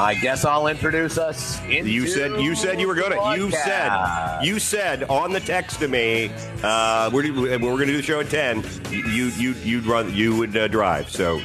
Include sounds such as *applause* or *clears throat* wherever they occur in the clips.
I guess I'll introduce us. You said you said you were going to. You said you said on the text to me. Uh, we're we're going to do the show at ten. You you you'd run. You would uh, drive. So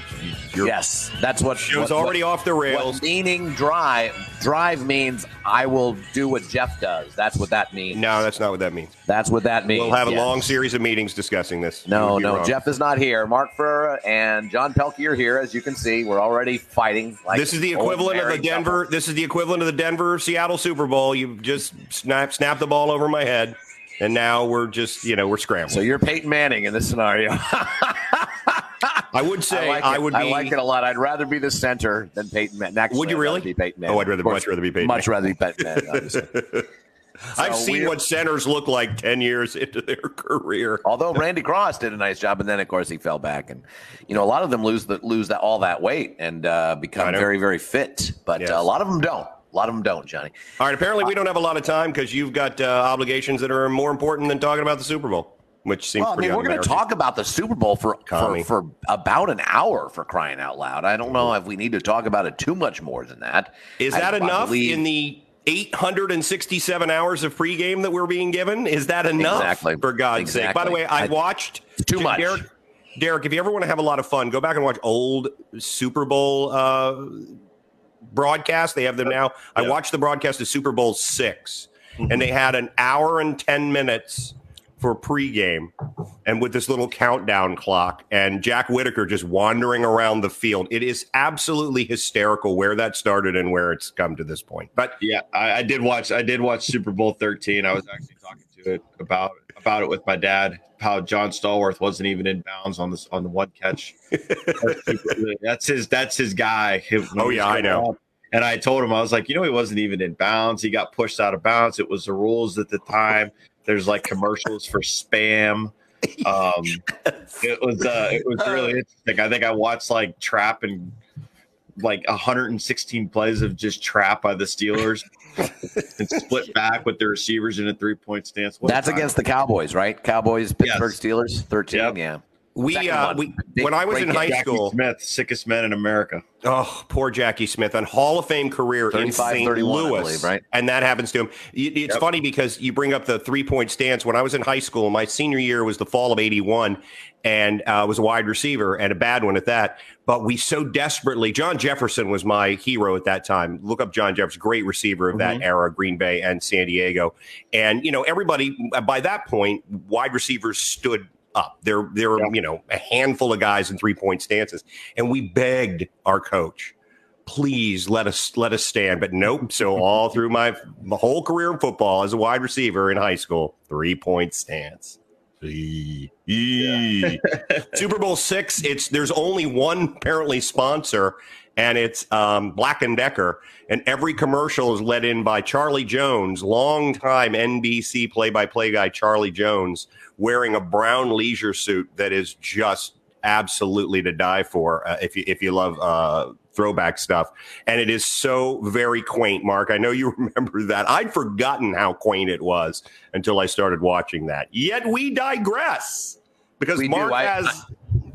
yes, that's what show's what, already what, off the rails. meaning drive. Drive means I will do what Jeff does. That's what that means. No, that's not what that means. That's what that means. We'll have a yes. long series of meetings discussing this. No, no, wrong. Jeff is not here. Mark Furr and John Pelkey are here. As you can see, we're already fighting. Like this is the equivalent of the Denver. Couple. This is the equivalent of the Denver Seattle Super Bowl. You just snap snap the ball over my head, and now we're just you know we're scrambling. So you're Peyton Manning in this scenario. *laughs* I would say I, like I would. Be, I like it a lot. I'd rather be the center than Peyton Manning. Actually, would you really be Peyton Manning? Oh, I'd rather much rather be Peyton. Much rather be Peyton Manning. *laughs* So I've seen what centers look like 10 years into their *laughs* career. Although Randy Cross did a nice job, and then of course he fell back, and you know a lot of them lose the, lose that all that weight and uh, become very very fit, but yes. uh, a lot of them don't. A lot of them don't, Johnny. All right. Apparently, we don't have a lot of time because you've got uh, obligations that are more important than talking about the Super Bowl which seems well, I mean, we're going to talk about the Super Bowl for, for, for about an hour for crying out loud. I don't know if we need to talk about it too much more than that. Is that I, enough I believe, in the 867 hours of pregame that we're being given? Is that enough? Exactly. For God's exactly. sake. By the way, I, I watched too much. Derek, Derek, if you ever want to have a lot of fun, go back and watch old Super Bowl uh, broadcasts. They have them now. I watched the broadcast of Super Bowl 6 mm-hmm. and they had an hour and 10 minutes for pregame and with this little countdown clock and Jack Whitaker just wandering around the field. It is absolutely hysterical where that started and where it's come to this point. But yeah, I, I did watch I did watch Super Bowl 13. I was actually talking to it about about it with my dad, how John Stallworth wasn't even in bounds on this on the one catch. *laughs* that's his that's his guy. Oh yeah, I know. Up. And I told him, I was like, you know, he wasn't even in bounds. He got pushed out of bounds. It was the rules at the time. There's like commercials for spam. *laughs* Um, it was uh, it was really interesting. I think I watched like trap and like 116 plays of just trap by the Steelers *laughs* and split back with the receivers in a three point stance. What That's against the Cowboys, right? Cowboys, Pittsburgh yes. Steelers, 13. Yep. Yeah. We, uh, we when I was in high Jackie school, Smith, sickest man in America. Oh, poor Jackie Smith, on Hall of Fame career in St. Louis, believe, right? And that happens to him. It's yep. funny because you bring up the three point stance. When I was in high school, my senior year was the fall of '81, and uh, was a wide receiver and a bad one at that. But we so desperately, John Jefferson was my hero at that time. Look up John Jefferson, great receiver of that mm-hmm. era, Green Bay and San Diego. And you know, everybody by that point, wide receivers stood up. There, there were, yeah. you know, a handful of guys in three point stances. And we begged our coach, please let us let us stand. But nope. *laughs* So all through my, my whole career in football as a wide receiver in high school, three point stance. Yeah. *laughs* Super Bowl six. It's there's only one apparently sponsor, and it's um, Black and Decker. And every commercial is led in by Charlie Jones, longtime NBC play-by-play guy Charlie Jones, wearing a brown leisure suit that is just absolutely to die for uh, if you if you love uh, throwback stuff. And it is so very quaint, Mark. I know you *laughs* remember that. I'd forgotten how quaint it was until I started watching that. Yet we digress because we Mark I, has I,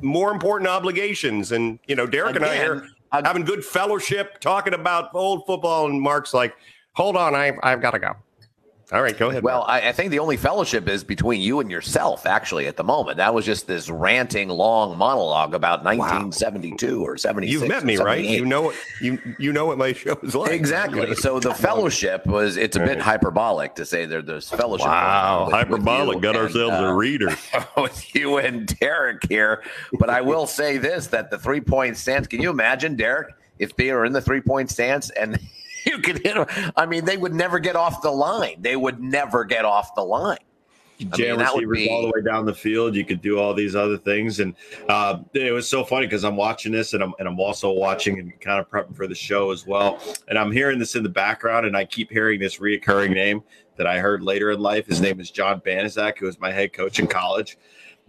more important obligations, and you know Derek again, and I are having good fellowship, talking about old football, and Mark's like, "Hold on, I I've got to go." All right, go ahead. Well, I, I, think the only fellowship is between you and yourself, actually, at the moment. That was just this ranting, long monologue about 1972 wow. or 76. You've met me, right? You know what you you know what my show is like. Exactly. so the fellowship was it's a bit right. hyperbolic to say there there's fellowship. Wow, with, hyperbolic. With Got and, ourselves uh, a reader *laughs* with you and Derek here. But I will say this: that the three point stance. Can you imagine, Derek, if they are in the three point stance and *laughs* you could hit them. I mean, they would never get off the line. They would never get off the line. Jam mean, receivers be... all the way down the field. You could do all these other things, and uh, it was so funny because I'm watching this, and I'm and I'm also watching and kind of prepping for the show as well. And I'm hearing this in the background, and I keep hearing this reoccurring name that I heard later in life. His name is John Banaszak, who was my head coach in college.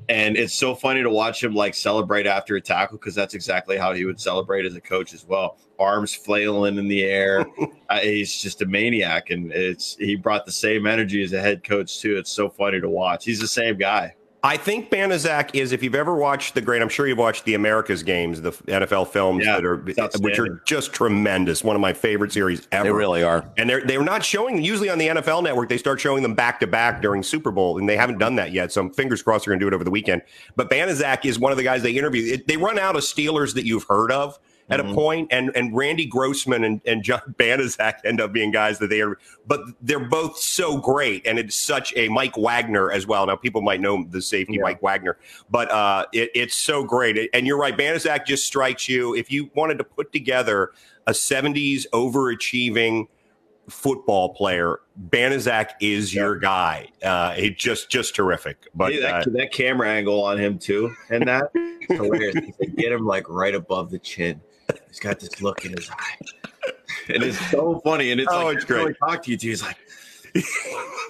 And it's so funny to watch him like celebrate after a tackle because that's exactly how he would celebrate as a coach as well. Arms flailing in the air. *laughs* uh, he's just a maniac, and it's he brought the same energy as a head coach too. It's so funny to watch. He's the same guy. I think Banaszak is, if you've ever watched the great, I'm sure you've watched the America's games, the NFL films Yeah, that are, which are just tremendous. One of my favorite series ever. They really are. And they're they're not showing usually on the NFL Network. They start showing them back to back during Super Bowl, and they haven't done that yet. So I'm fingers crossed they're going to do it over the weekend. But Banaszak is one of the guys they interview. It, they run out of Steelers that you've heard of at Mm-hmm. a point, and and Randy Grossman and, and John *laughs* Banaszak end up being guys that they are, but they're both so great, and it's such a Mike Wagner as well. Now people might know the safety Yeah. Mike Wagner, but uh, it, it's so great. And you're right, Banaszak just strikes you. If you wanted to put together a '70s overachieving football player, Banaszak is your guy. Uh, it just just terrific. But Hey, uh, that, that camera angle on him too, and that *laughs* hilarious. They get him like right above the chin. He's got this look in his eye, and it's so funny. And it's Oh, like it's every time great. I talk to you, too, he's like, Now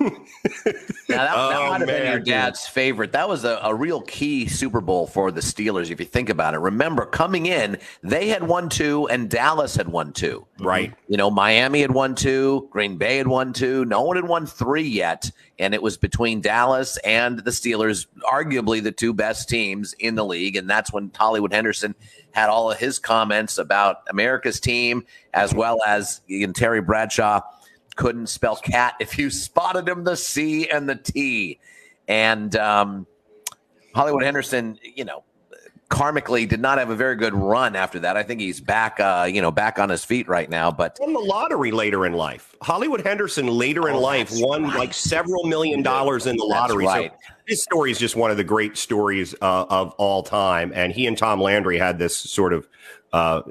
that, that Oh, might have been man, your dude. dad's favorite. That was a, a real key Super Bowl for the Steelers, if you think about it. Remember, coming in, they had won two, and Dallas had won two. Mm-hmm. right. You know, Miami had won two, Green Bay had won two. No one had won three yet. And it was between Dallas and the Steelers, arguably the two best teams in the league. And that's when Hollywood Henderson had all of his comments about America's team, as well as you know, Terry Bradshaw couldn't spell cat if you spotted him the C and the T. And um, Hollywood Henderson, you know, karmically did not have a very good run after that. I think he's back, uh, you know, back on his feet right now. But Won the lottery later in life. Hollywood Henderson later in Oh, life won right. like several million dollars in the lottery. right. So his story is just one of the great stories uh, of all time. And he and Tom Landry had this sort of, uh,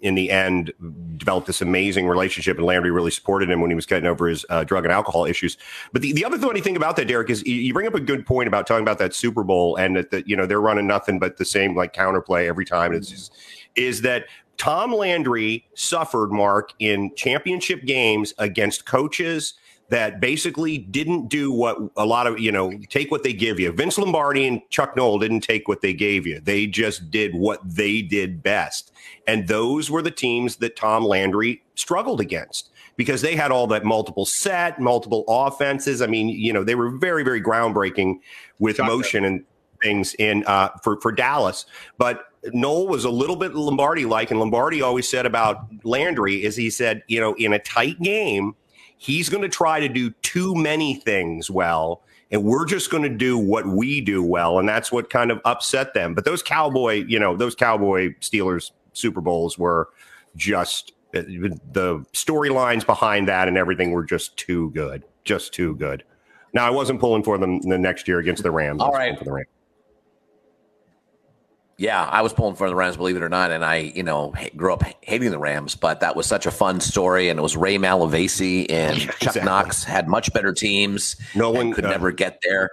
in the end, developed this amazing relationship. And Landry really supported him when he was getting over his uh, drug and alcohol issues. But the, the other funny thing about that, Derek, is you- bring up a good point about talking about that Super Bowl and that, that you know they're running nothing but the same like counterplay every time. It's just, is that Tom Landry suffered, Mark, in championship games against coaches that basically didn't do what a lot of, you know, take what they give you. Vince Lombardi and Chuck Noll didn't take what they gave you. They just did what they did best. And those were the teams that Tom Landry struggled against because they had all that multiple set, multiple offenses. I mean, you know, they were very, very groundbreaking with Shocker. motion and things in uh, for for Dallas. But Noll was a little bit Lombardi like, and Lombardi always said about Landry is he said, you know, in a tight game, he's going to try to do too many things well. And we're just going to do what we do well. And that's what kind of upset them. But those Cowboy, you know, those Cowboy Steelers Super Bowls were just the storylines behind that and everything were just too good. Just too good. Now, I wasn't pulling for them the next year against the Rams. I was right. For the Rams. Yeah, I was pulling for the Rams, believe it or not, and I, you know, ha- grew up hating the Rams. But that was such a fun story, and it was Ray Malavasi and *laughs* Chuck Exactly. Knox had much better teams. Nolan and could uh, never get there.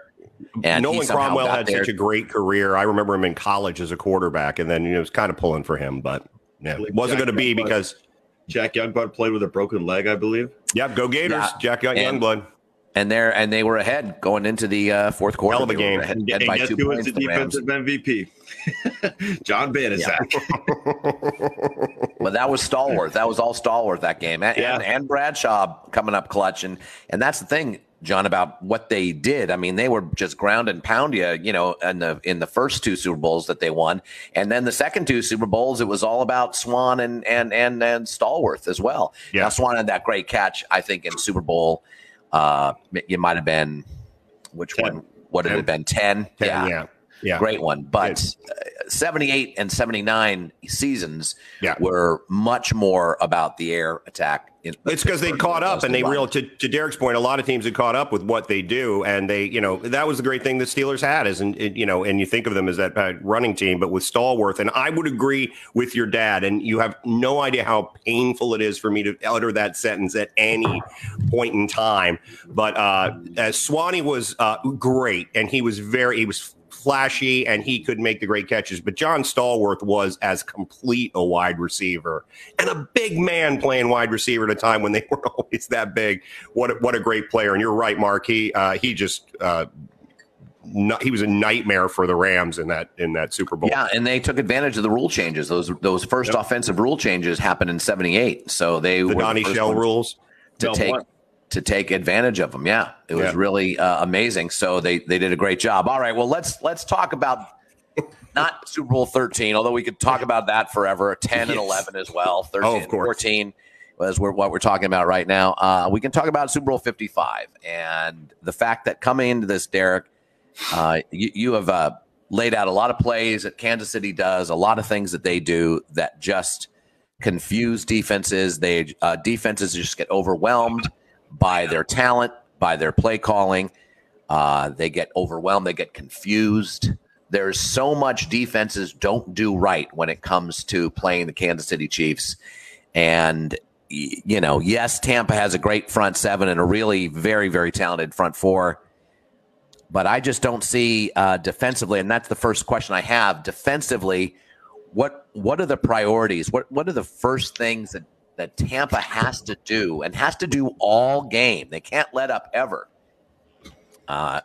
And he Nolan Cromwell had there. such a great career. I remember him in college as a quarterback, and then you know, it was kind of pulling for him, but yeah, it wasn't going to be because Jack Youngblood played with a broken leg, I believe. yep, go Gators. Yeah, Jack got and- Youngblood. And there and they were ahead going into the uh, fourth quarter. Hell of a game. ahead, And, and by guess two who was the defensive MVP? *laughs* John Banaszak. *laughs* But that was Stallworth. That was all Stallworth that game, and, Yeah. and, and Bradshaw coming up clutch, and and that's the thing, John, about what they did. I mean, they were just ground and pound you, you know, in the in the first two Super Bowls that they won, and then the second two Super Bowls, it was all about Swann and and and and Stallworth as well. Yeah. Now Swann had that great catch, I think, in Super Bowl. Uh, it might have been which Ten. one? What had Ten. it had been? Ten. yeah, yeah, yeah. Great one. But uh, 78 and 79 seasons Yeah. were much more about the air attack. In It's because they caught up and they real to, to Derek's point, a lot of teams had caught up with what they do, and they, you know, that was the great thing the Steelers had is, and you know, and you think of them as that uh, running team, but with Stallworth, and I would agree with your dad, and you have no idea how painful it is for me to utter that sentence at any point in time. But uh, uh Swanee was uh, great, and he was very, he was flashy and he could make the great catches. But John Stallworth was as complete a wide receiver and a big man playing wide receiver at a time when they *laughs* weren't always that big. What a, what a great player! And you're right, Mark. He uh, he just uh, no, he was a nightmare for the Rams in that in that Super Bowl. Yeah, and they took advantage of the rule changes. Those those first offensive rule changes happened in '78, so they the were Donnie first Shell ones rules. to No, take. one, to take advantage of them. Yeah, it was yeah. really uh, amazing. So they they did a great job. All right, well let's let's talk about not Super Bowl 13, although we could talk about that forever. 10 yes. and 11 as well. 13 oh, of course. 14 was what we're talking about right now. Uh, we can talk about Super Bowl 55 and the fact that coming into this, Derek, uh, you, you, have uh, laid out a lot of plays that Kansas City does, a lot of things that they do that just confuse defenses. They uh, defenses just get overwhelmed by their talent, by their play calling. Uh, they get overwhelmed. They get confused. There's so much defenses don't do right when it comes to playing the Kansas City Chiefs. And, you know, yes, Tampa has a great front seven and a really very, very talented front four. But I just don't see uh, defensively, and that's the first question I have. Defensively, what what are the priorities? What what are the first things that, that Tampa has to do and has to do all game? They can't let up ever. Uh,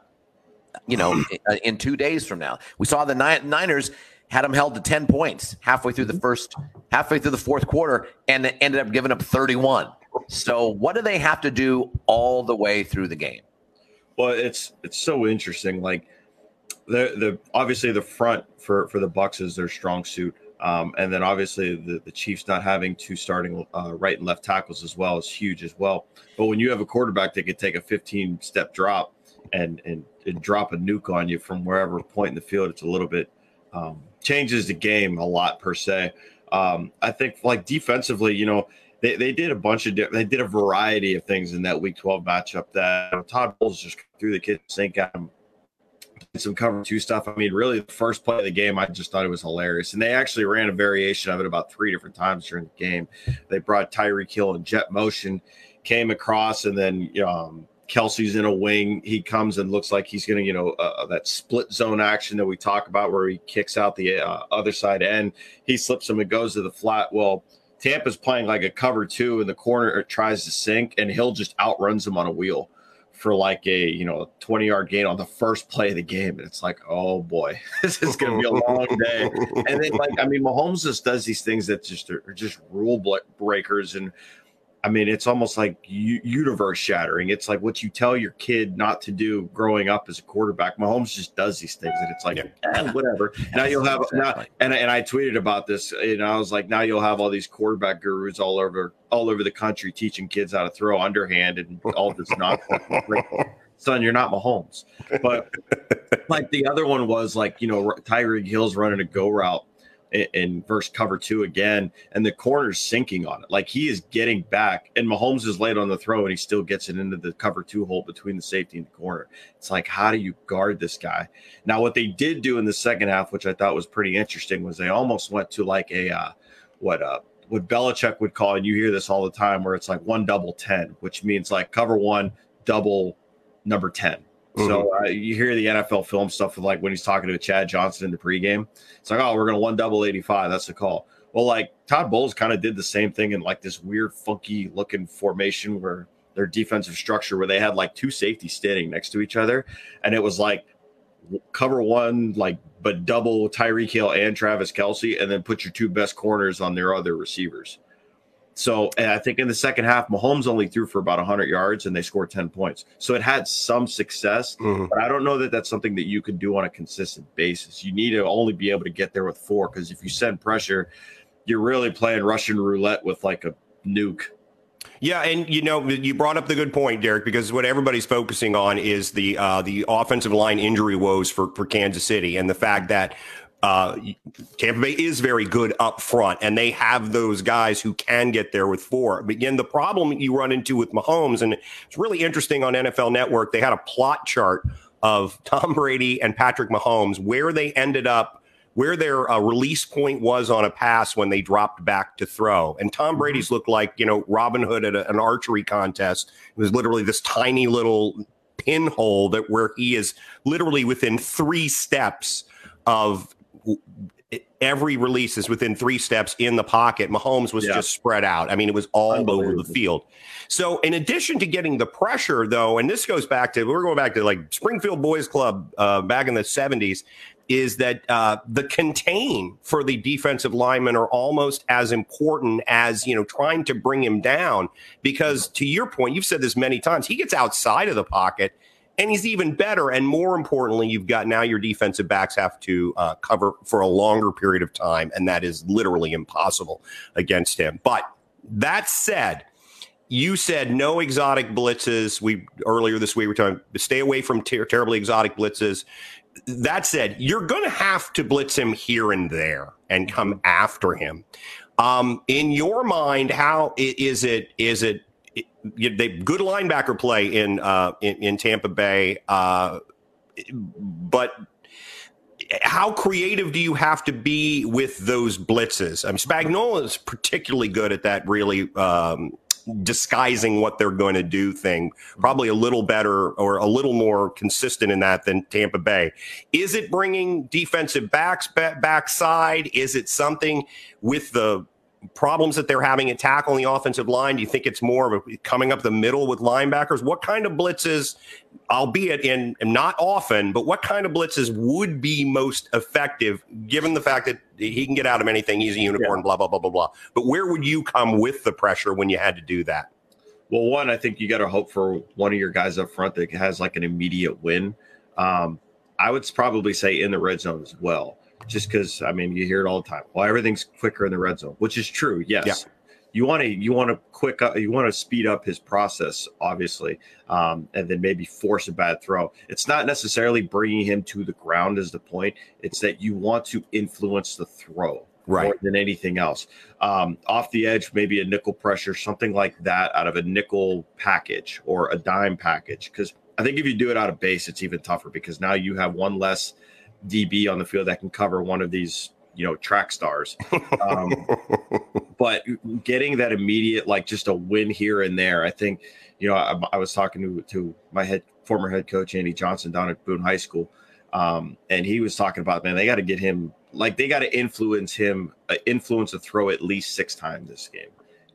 you know, *clears throat* uh, in two days from now. We saw the Niners had them held to 10 points halfway through the first, halfway through the fourth quarter, and ended up giving up 31. So, what do they have to do all the way through the game? Well, it's it's so interesting. Like the the obviously the front for for the Bucks is their strong suit. Um, and then obviously the, the Chiefs not having two starting uh, right and left tackles as well is huge as well. But when you have a quarterback that can take a 15 step drop and, and, and drop a nuke on you from wherever point in the field, it's a little bit um, changes the game a lot per se. Um, I think like defensively, you know, they, they did a bunch of they did a variety of things in that Week 12 matchup that Todd Bowles just threw the kid sink at him. Some cover two stuff. I mean, really, the first play of the game, I just thought it was hilarious, and they actually ran a variation of it about three different times during the game. They brought Tyreek Hill in jet motion, came across, and then um, Kelce's in a wing. He comes and looks like he's going to, you know, uh, uh, that split zone action that we talk about where he kicks out the uh, other side end. He slips him and goes to the flat. Well, Tampa's playing like a cover two in the corner, it tries to sink, and Hill just outruns him on a wheel for like a you know 20 yard gain on the first play of the game. And it's like, oh boy, *laughs* this is going to be a long day. and then like I mean, Mahomes just does these things that just are, are just rule breakers and I mean, it's almost like universe shattering. It's like what you tell your kid not to do growing up as a quarterback. Mahomes just does these things, and it's like yeah. eh, whatever. *laughs* now you'll have exactly. now, and and I tweeted about this, and I was like, now you'll have all these quarterback gurus all over all over the country teaching kids how to throw underhand and all this *laughs* nonsense. Son, you're not Mahomes. But like the other one was like, you know, Tyreek Hill's running a go route in, verse cover two again, and the corner's sinking on it. Like he is getting back, and Mahomes is late on the throw, and he still gets it into the cover two hole between the safety and the corner. It's like, how do you guard this guy? Now, what they did do in the second half, which I thought was pretty interesting, was they almost went to like a uh, what uh what Belichick would call, and you hear this all the time, where it's like one double ten, which means like cover one, double number 10 Mm-hmm. So uh, you hear the NFL film stuff with like when he's talking to Chad Johnson in the pregame. It's like, oh, we're going to one double 85. That's the call. Well, like Todd Bowles kind of did the same thing in like this weird, funky looking formation where their defensive structure, where they had like two safeties standing next to each other. And it was like cover one, like, but double Tyreek Hill and Travis Kelce, and then put your two best corners on their other receivers. So I think in the second half, Mahomes only threw for about 100 yards and they scored 10 points. So it had some success, mm-hmm. but I don't know that that's something that you can do on a consistent basis. You need to only be able to get there with four because if you send pressure, you're really playing Russian roulette with like a nuke. Yeah, and you know you brought up the good point, Derek, because what everybody's focusing on is the uh, the offensive line injury woes for for Kansas City and the fact that uh, Tampa Bay is very good up front, and they have those guys who can get there with four. But again, the problem you run into with Mahomes, and it's really interesting on NFL Network, they had a plot chart of *laughs* Tom Brady and Patrick Mahomes, where they ended up, where their uh, release point was on a pass when they dropped back to throw. And Tom mm-hmm. Brady's looked like, you know, Robin Hood at a, an archery contest. It was literally this tiny little pinhole that where he is literally within three steps of every release is within three steps in the pocket. Mahomes was yeah. just spread out. I mean, it was all over the field. So, in addition to getting the pressure, though, and this goes back to we're going back to like Springfield Boys Club uh, back in the '70s. is that uh, the contain for the defensive linemen are almost as important as you know trying to bring him down. Because to your point, you've said this many times, he gets outside of the pocket and he's even better. And more importantly, you've got now your defensive backs have to uh, cover for a longer period of time, and that is literally impossible against him. But that said, you said no exotic blitzes. We earlier this week we were talking stay away from ter- terribly exotic blitzes. That said, you're going to have to blitz him here and there and come after him. Um, in your mind, how is it? Is it they good linebacker play in uh, in, in, Tampa Bay, uh, but how creative do you have to be with those blitzes? I mean, Spagnuolo is particularly good at that. Really. Um, disguising what they're going to do thing probably a little better or a little more consistent in that than Tampa Bay. Is it bringing defensive backs back, backside? Is it something with the problems that they're having at tackle on the offensive line? Do you think it's more of a, coming up the middle with linebackers? What kind of blitzes, albeit in not often, but what kind of blitzes would be most effective given the fact that he can get out of anything? He's a unicorn, yeah. blah, blah, blah, blah, blah. But where would you come with the pressure when you had to do that? Well, one, I think you got to hope for one of your guys up front that has like an immediate win. Um, I would probably say in the red zone as well just because I mean you hear it all the time. Well, everything's quicker in the red zone, which is true. Yes, yeah. you want to you want to quick up, you want to speed up his process, obviously, um, and then maybe force a bad throw. It's not necessarily bringing him to the ground is the point. It's that you want to influence the throw right. more than anything else. Um, off the edge, maybe a nickel pressure, something like that, out of a nickel package or a dime package, because. I think if you do it out of base, it's even tougher because now you have one less DB on the field that can cover one of these, you know, track stars. Um, *laughs* but getting that immediate, like just a win here and there, I think, you know, I, I, was talking to to my head former head coach Andy Johnson down at Boone High School, um, and he was talking about man, they got to get him like they got to influence him, uh, influence a throw at least six times this game,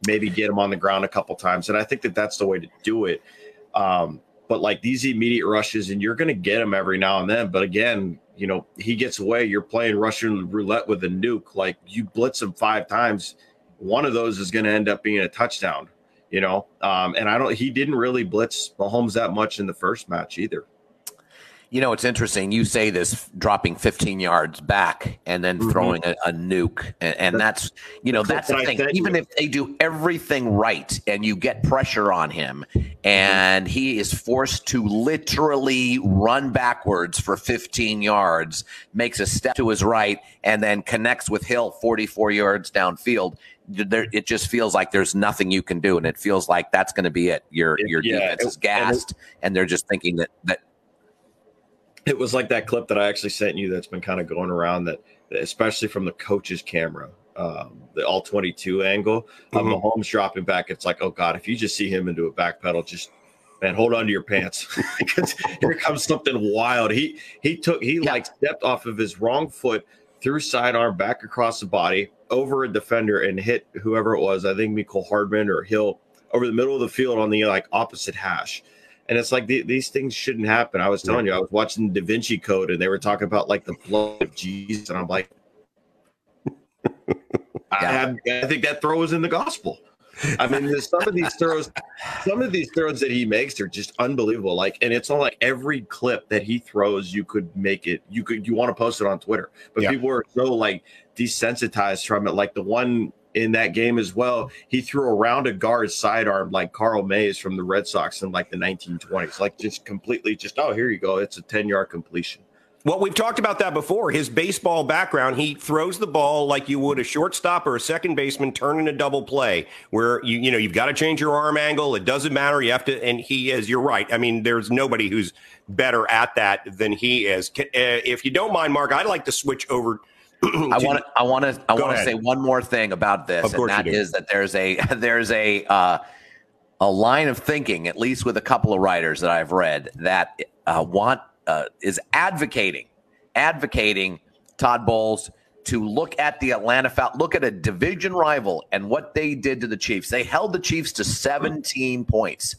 maybe get him on the ground a couple times, and I think that that's the way to do it. Um, but like these immediate rushes, and you're going to get them every now and then. But again, you know, he gets away. You're playing Russian roulette with a nuke. Like you blitz him five times, one of those is going to end up being a touchdown. You know, um, and I don't. He didn't really blitz Mahomes that much in the first match either. You know, it's interesting. You say this dropping 15 yards back and then mm-hmm. throwing a, a nuke. And, and, that's, you know, that's the thing. Even if they do everything right and you get pressure on him and mm-hmm. he is forced to literally run backwards for 15 yards, makes a step to his right, and then connects with Hill 44 yards downfield, there, it just feels like there's nothing you can do, and it feels like that's going to be it. Your your yeah, defense is gassed, and, it, and, they're just thinking that that *laughs* it was like that clip that I actually sent you that's been kind of going around that, especially from the coach's camera, um, the all 22 angle of mm-hmm. Mahomes dropping back. It's like, oh God, if you just see him into a back pedal, just man, hold on to your pants *laughs* because here comes something wild. He he took he yeah. like stepped off of his wrong foot, threw sidearm back across the body over a defender and hit whoever it was. I think Mecole Hardman or Hill over the middle of the field on the like opposite hash. And it's like the, these things shouldn't happen. I was telling you, I was watching Da Vinci Code, and they were talking about like the blood of Jesus, and I'm like, *laughs* I, have, I think that throw is in the gospel. I mean, some of these throws, some of these throws that he makes are just unbelievable. Like, and it's not like every clip that he throws, you could make it. You could, you want to post it on Twitter, but yeah. people are so like desensitized from it. Like the one in that game as well. He threw around a guard sidearm like Carl Mays from the Red Sox in like the 1920s, like just completely just, oh, here you go. It's a 10 yard completion. Well, we've talked about that before. His baseball background, he throws the ball like you would a shortstop or a second baseman turning a double play, where you you know you've got to change your arm angle. It doesn't matter. You have to, and he is. You're right. I mean, there's nobody who's better at that than he is. Uh, if you don't mind, Mark, I'd like to switch over *clears throat* I want to I want to I want to say one more thing about this, and that is that there's a *laughs* there's a uh, a line of thinking, at least with a couple of writers that I've read, that uh, want uh, is advocating advocating Todd Bowles to look at the Atlanta Falcons, look at a division rival and what they did to the Chiefs. They held the Chiefs to 17 points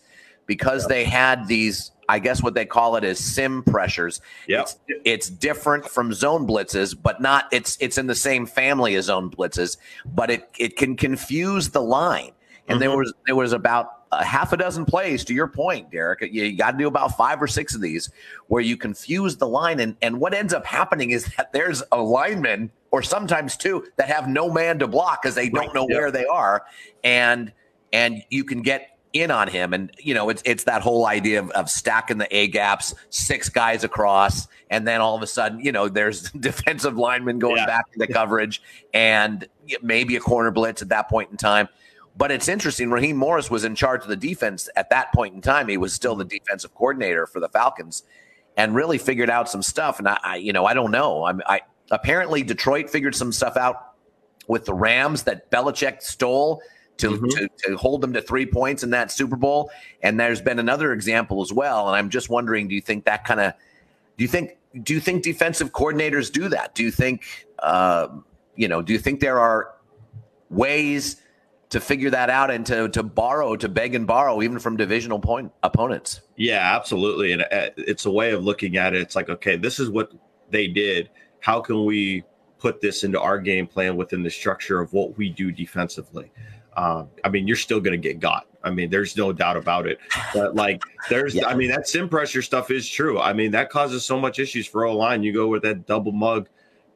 because they had these I guess what they call it is sim pressures. Yep. It's, it's different from zone blitzes, but not it's it's in the same family as zone blitzes, but it it can confuse the line. And mm-hmm. there was there was about a half a dozen plays to your point, Derek. You, got to do about five or six of these where you confuse the line. And, and what ends up happening is that there's a lineman or sometimes two that have no man to block because they don't right. know yep. where they are. And and you can get in on him. And you know, it's it's that whole idea of, of stacking the A gaps, six guys across, and then all of a sudden, you know, there's *laughs* defensive linemen going yeah. back into the coverage and maybe a corner blitz at that point in time. But it's interesting. Raheem Morris was in charge of the defense at that point in time. He was still the defensive coordinator for the Falcons, and really figured out some stuff. And I, I you know, I don't know. I'm, I apparently Detroit figured some stuff out with the Rams that Belichick stole to, mm-hmm. to, to hold them to three points in that Super Bowl. And there's been another example as well. And I'm just wondering, do you think that kind of do you think do you think defensive coordinators do that? Do you think uh, you know? Do you think there are ways to figure that out and to to borrow, to beg and borrow, even from divisional point opponents? Yeah, absolutely. And uh, it's a way of looking at it. It's like, okay, this is what they did. How can we put this into our game plan within the structure of what we do defensively? Um, I mean, you're still going to get got. I mean, there's no doubt about it. But like, there's, yeah. I mean, that sim pressure stuff is true. I mean, that causes so much issues for O line. You go with that double mug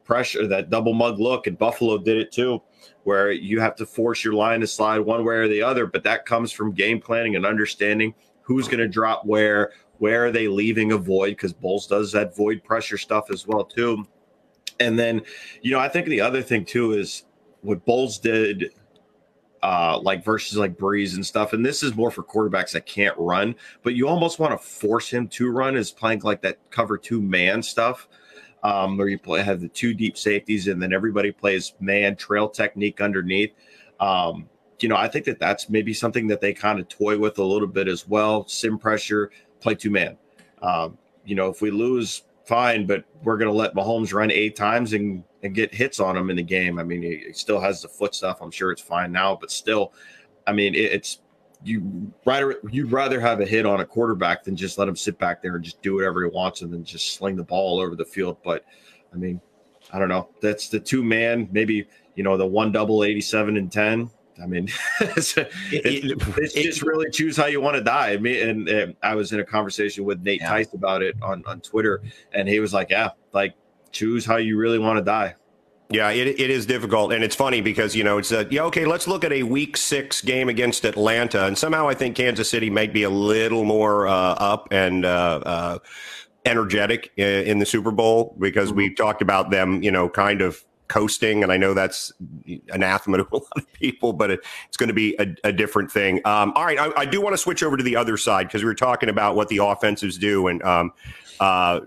pressure, that double mug look, and Buffalo did it too, where you have to force your line to slide one way or the other. But that comes from game planning and understanding who's going to drop where, where are they leaving a void because Bowles does that void pressure stuff as well too. And then, you know, I think the other thing too is what Bowles did uh, like versus like Brees and stuff. And this is more for quarterbacks that can't run, but you almost want to force him to run is playing like that cover two man stuff. Um, where you play have the two deep safeties and then everybody plays man trail technique underneath. Um, you know, I think that that's maybe something that they kind of toy with a little bit as well. Sim pressure, play two man. Um, you know, if we lose, fine, but we're going to let Mahomes run eight times and and get hits on him in the game. I mean, he, still has the foot stuff. I'm sure it's fine now, but still, I mean, it, it's you rather you'd rather have a hit on a quarterback than just let him sit back there and just do whatever he wants and then just sling the ball all over the field. But I mean, I don't know. That's the two man, maybe you know the one double 87 and 10. I mean, *laughs* it's, it, it's, just really choose how you want to die. I mean, and, and, I was in a conversation with Nate yeah. Tice about it on, on Twitter, and he was like, "Yeah, like choose how you really want to die. Yeah, it, it is difficult. And it's funny because, you know, it's a, yeah, okay, let's look at a week six game against Atlanta. And somehow I think Kansas City might be a little more uh, up and uh, uh, energetic in, in, the Super Bowl because mm-hmm. we talked about them, you know, kind of coasting. And I know that's anathema to *laughs* a lot of people, but it, it's going to be a, a different thing. Um, all right. I, I, do want to switch over to the other side because we were talking about what the offensives do. And um, uh,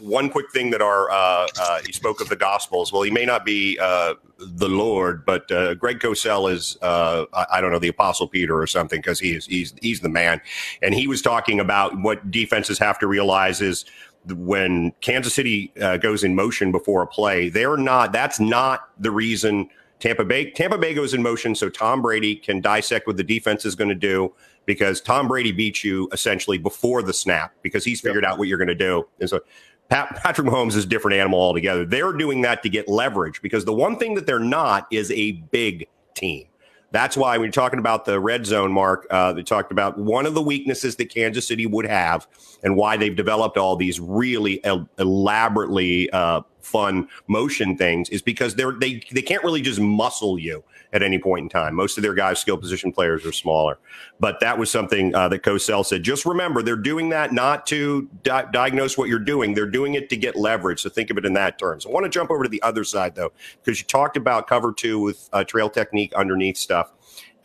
one quick thing that our uh, uh, he spoke of the Gospels. Well, he may not be uh, the Lord, but uh, Greg Cosell is uh, I, don't know the Apostle Peter or something because he is he's he's the man, and he was talking about what defenses have to realize is when Kansas City goes in motion before a play, they're not. That's not the reason. Tampa Bay Tampa Bay goes in motion so Tom Brady can dissect what the defense is going to do because Tom Brady beat you essentially before the snap because he's figured yep. out what you're going to do. And so Pat, *laughs* Patrick Mahomes is a different animal altogether. They're doing that to get leverage because the one thing that they're not is a big team. That's why when you're talking about the red zone, Mark, uh, they talked about one of the weaknesses that Kansas City would have and why they've developed all these really el- elaborately uh, fun motion things is because they're they they can't really just muscle you at any point in time. Most of their guys, skill position players, are smaller. But that was something uh, that Cosell said. Just remember, they're doing that not to di- diagnose what you're doing. They're doing it to get leverage. So think of it in that terms. I want to jump over to the other side though, because you talked about cover two with uh, trail technique underneath stuff.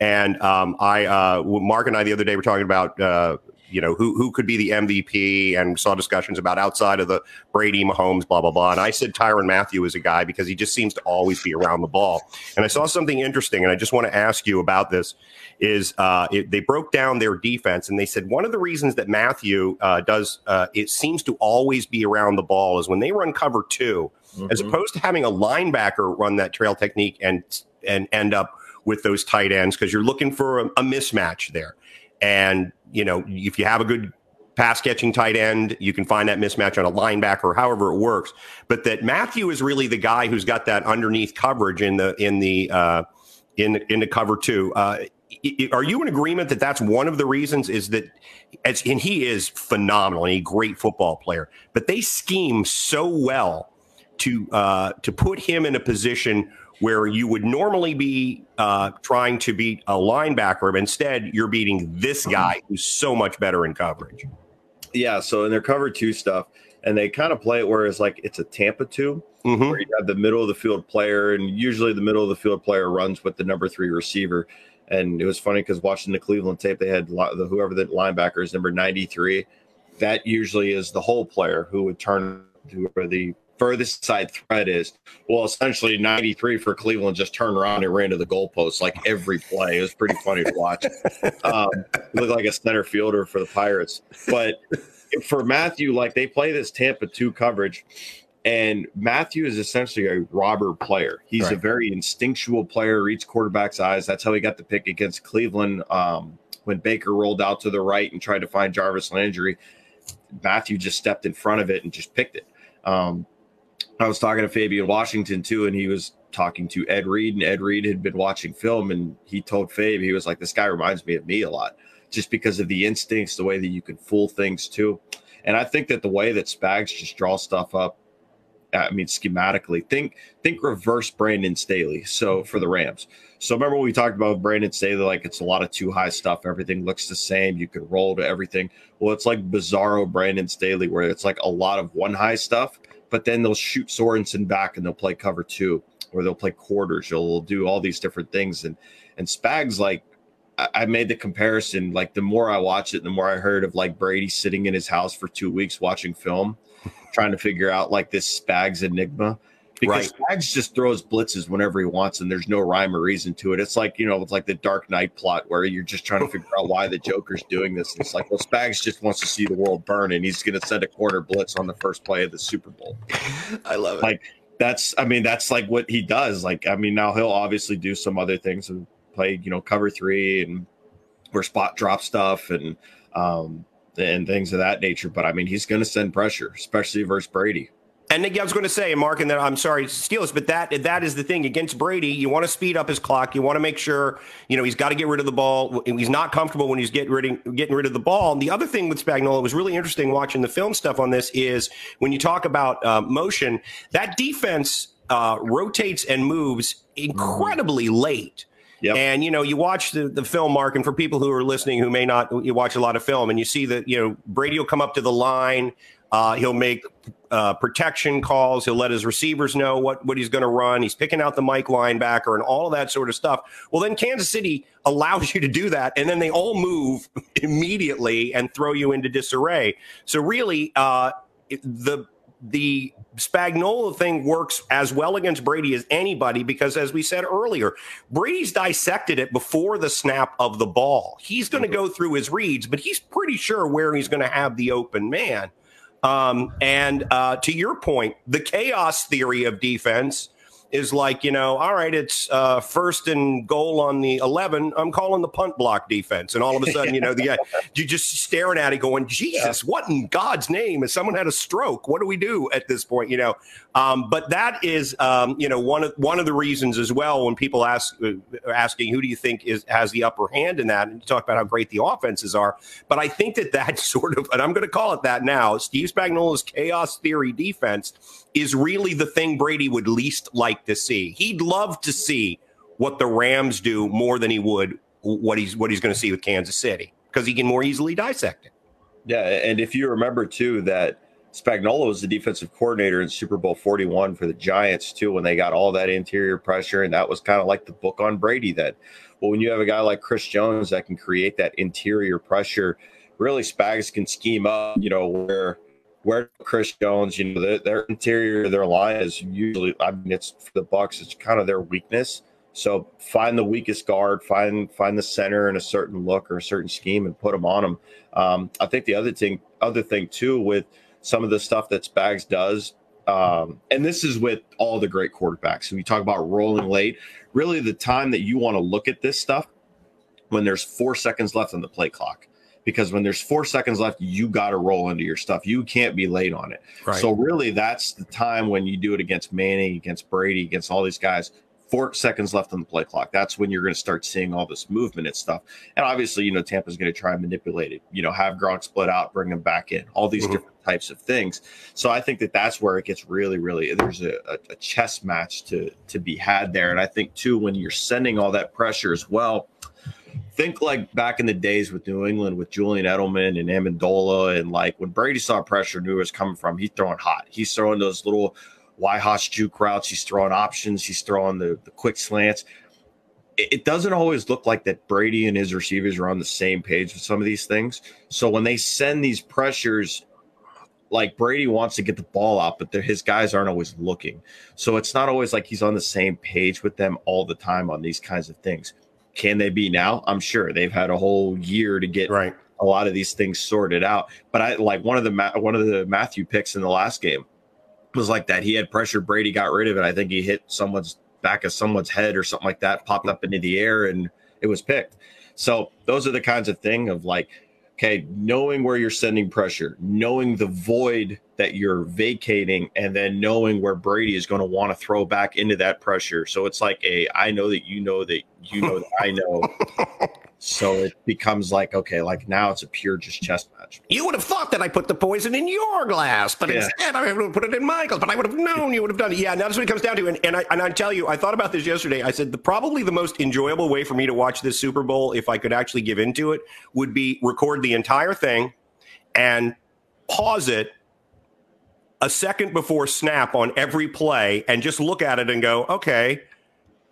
And um, I, uh, Mark and I the other day were talking about uh, you know, who who could be the MVP, and saw discussions about outside of the Brady, Mahomes, blah blah blah. And I said Tyrann Mathieu is a guy because he just seems to always be around the ball. And I saw something interesting, and I just want to ask you about this. Is uh, it, they broke down their defense, and they said one of the reasons that Mathieu uh, does uh, it seems to always be around the ball is when they run cover 2 mm-hmm. as opposed to having a linebacker run that trail technique and and end up with those tight ends because you're looking for a, a mismatch there. And you know, if you have a good pass catching tight end. You can find that mismatch on a linebacker, or however it works. But that Mathieu is really the guy who's got that underneath coverage in the in the uh, in in the cover two. Uh, are you in agreement that that's one of the reasons? Is that as and he is phenomenal and a great football player, but they scheme so well to uh, to put him in a position where you would normally be uh, trying to beat a linebacker, but instead you're beating this guy who's so much better in coverage. Yeah, so in their cover two stuff, and they kind of play it where it's like it's a Tampa 2 mm-hmm. where you have the middle of the field player, and usually the middle of the field player runs with the number three receiver. And it was funny because watching the Cleveland tape, they had the whoever the linebacker is number 93. That usually is the whole player who would turn to where the furthest side threat is. Well, essentially 93 for Cleveland just turned around and ran to the goalpost like every play. It was pretty funny to watch. *laughs* Um, looked like a center fielder for the Pirates. But for Mathieu, like they play this Tampa 2 coverage. And Mathieu is essentially a robber player. He's right. a very instinctual player, reads quarterback's eyes. That's how he got the pick against Cleveland um, when Baker rolled out to the right and tried to find Jarvis Landry. Mathieu just stepped in front of it and just picked it. Um, I was talking to Fabian Washington too, and he was talking to Ed Reed, and Ed Reed had been watching film, and he told Fabe he was like, "This guy reminds me of me a lot, just because of the instincts, the way that you can fool things too." And I think that the way that Spags just draw stuff up, I mean, schematically, think think reverse Brandon Staley. So for the Rams, so remember when we talked about Brandon Staley, like it's a lot of too high stuff. Everything looks the same. You could roll to everything. Well, it's like bizarro Brandon Staley, where it's like a lot of one high stuff but then they'll shoot Sorensen back and they'll play cover two or they'll play quarters. They'll do all these different things. And and Spags like I made the comparison. Like the more I watched it, the more I heard of like Brady sitting in his house for two weeks watching film, trying to figure out like this Spags enigma because right. Spags just throws blitzes whenever he wants, and there's no rhyme or reason to it. It's like you know, it's like the Dark Knight plot where you're just trying to *laughs* figure out why the Joker's doing this. And it's like, well, Spags just wants to see the world burn, and he's going to send a corner blitz on the first play of the Super Bowl. *laughs* I love it. Like that's, I mean, that's like what he does. Like, I mean, now he'll obviously do some other things and play, you know, cover three and or spot drop stuff and um and things of that nature. But I mean, he's going to send pressure, especially versus Brady. And Nick, I was going to say, Mark, and then I'm sorry, Steelers, but that that is the thing against Brady. You want to speed up his clock. You want to make sure you know he's got to get rid of the ball. He's not comfortable when he's getting rid getting rid of the ball. And the other thing with Spagnuolo was really interesting watching the film stuff on this is when you talk about uh, motion, that defense uh, rotates and moves incredibly late. Yep. And you know, you watch the, the film, Mark, and for people who are listening who may not, you watch a lot of film, and you see that you know Brady will come up to the line. Uh, he'll make uh, protection calls. He'll let his receivers know what, what he's going to run. He's picking out the Mike linebacker and all of that sort of stuff. Well, then Kansas City allows you to do that, and then they all move *laughs* immediately and throw you into disarray. So really, uh, the the Spagnuolo thing works as well against Brady as anybody because, as we said earlier, Brady's dissected it before the snap of the ball. He's going to mm-hmm. go through his reads, but he's pretty sure where he's going to have the open man. Um, and uh, to your point, the chaos theory of defense is like, you know, all right, it's uh, first and goal on the 11. I'm calling the punt block defense. And all of a sudden, you know, the, *laughs* you're just staring at it going, Jesus, yeah. what in God's name? Has someone had a stroke? What do we do at this point? You know, um, but that is, um, you know, one of one of the reasons as well when people ask uh, asking who do you think is has the upper hand in that, and you talk about how great the offenses are. But I think that that *laughs* sort of, and I'm going to call it that now, Steve Spagnuolo's chaos theory defense is really the thing Brady would least like to see. He'd love to see what the Rams do more than he would what he's what he's going to see with Kansas City because he can more easily dissect it. Yeah, and if you remember too that Spagnuolo was the defensive coordinator in Super Bowl 41 for the Giants too when they got all that interior pressure and that was kind of like the book on Brady that well when you have a guy like Chris Jones that can create that interior pressure really Spags can scheme up, you know, where where Chris Jones, you know, their, their, interior, their line is usually, I mean, it's for the Bucks, it's kind of their weakness. So find the weakest guard, find find the center in a certain look or a certain scheme, and put them on them. Um, I think the other thing, other thing too, with some of the stuff that Spags does, um, and this is with all the great quarterbacks. You talk about rolling late, really the time that you want to look at this stuff when there's four seconds left on the play clock because when there's four seconds left, you got to roll into your stuff. You can't be late on it. Right. So really, that's the time when you do it against Manning, against Brady, against all these guys. Four seconds left on the play clock. That's when you're going to start seeing all this movement and stuff. And obviously, you know, Tampa's going to try and manipulate it. You know, have Gronk split out, bring him back in. All these mm-hmm. different types of things. So I think that that's where it gets really, really. There's a, a chess match to to be had there. And I think too, when you're sending all that pressure as well think like back in the days with New England with Julian Edelman and Amendola, and like when Brady saw pressure, knew it was coming from. He's throwing hot. He's throwing those little Whyhosh juke routes. He's throwing options. He's throwing the, the quick slants. It, it doesn't always look like that Brady and his receivers are on the same page with some of these things. So when they send these pressures, like Brady wants to get the ball out, but his guys aren't always looking. So it's not always like he's on the same page with them all the time on these kinds of things. Can they be now? I'm sure they've had a whole year to get right. a lot of these things sorted out. But I like one of the one of the Mathieu picks in the last game was like that. He had pressure. Brady got rid of it. I think he hit someone's back of someone's head or something like that, popped up into the air, and it was picked. So those are the kinds of thing of like, okay, knowing where you're sending pressure, knowing the void that you're vacating, and then knowing where Brady is going to want to throw back into that pressure. So it's like a I know that you know that you know that I know. *laughs* So it becomes like, okay, like now it's a pure just chess match. You would have thought that I put the poison in your glass, but yeah. instead I would have put it in Michael's. But I would have known you would have done it. Yeah, now that's what it comes down to. And, and I and I tell you, I thought about this yesterday. I said the probably the most enjoyable way for me to watch this Super Bowl, if I could actually give into it, would be record the entire thing and pause it a second before snap on every play and just look at it and go, okay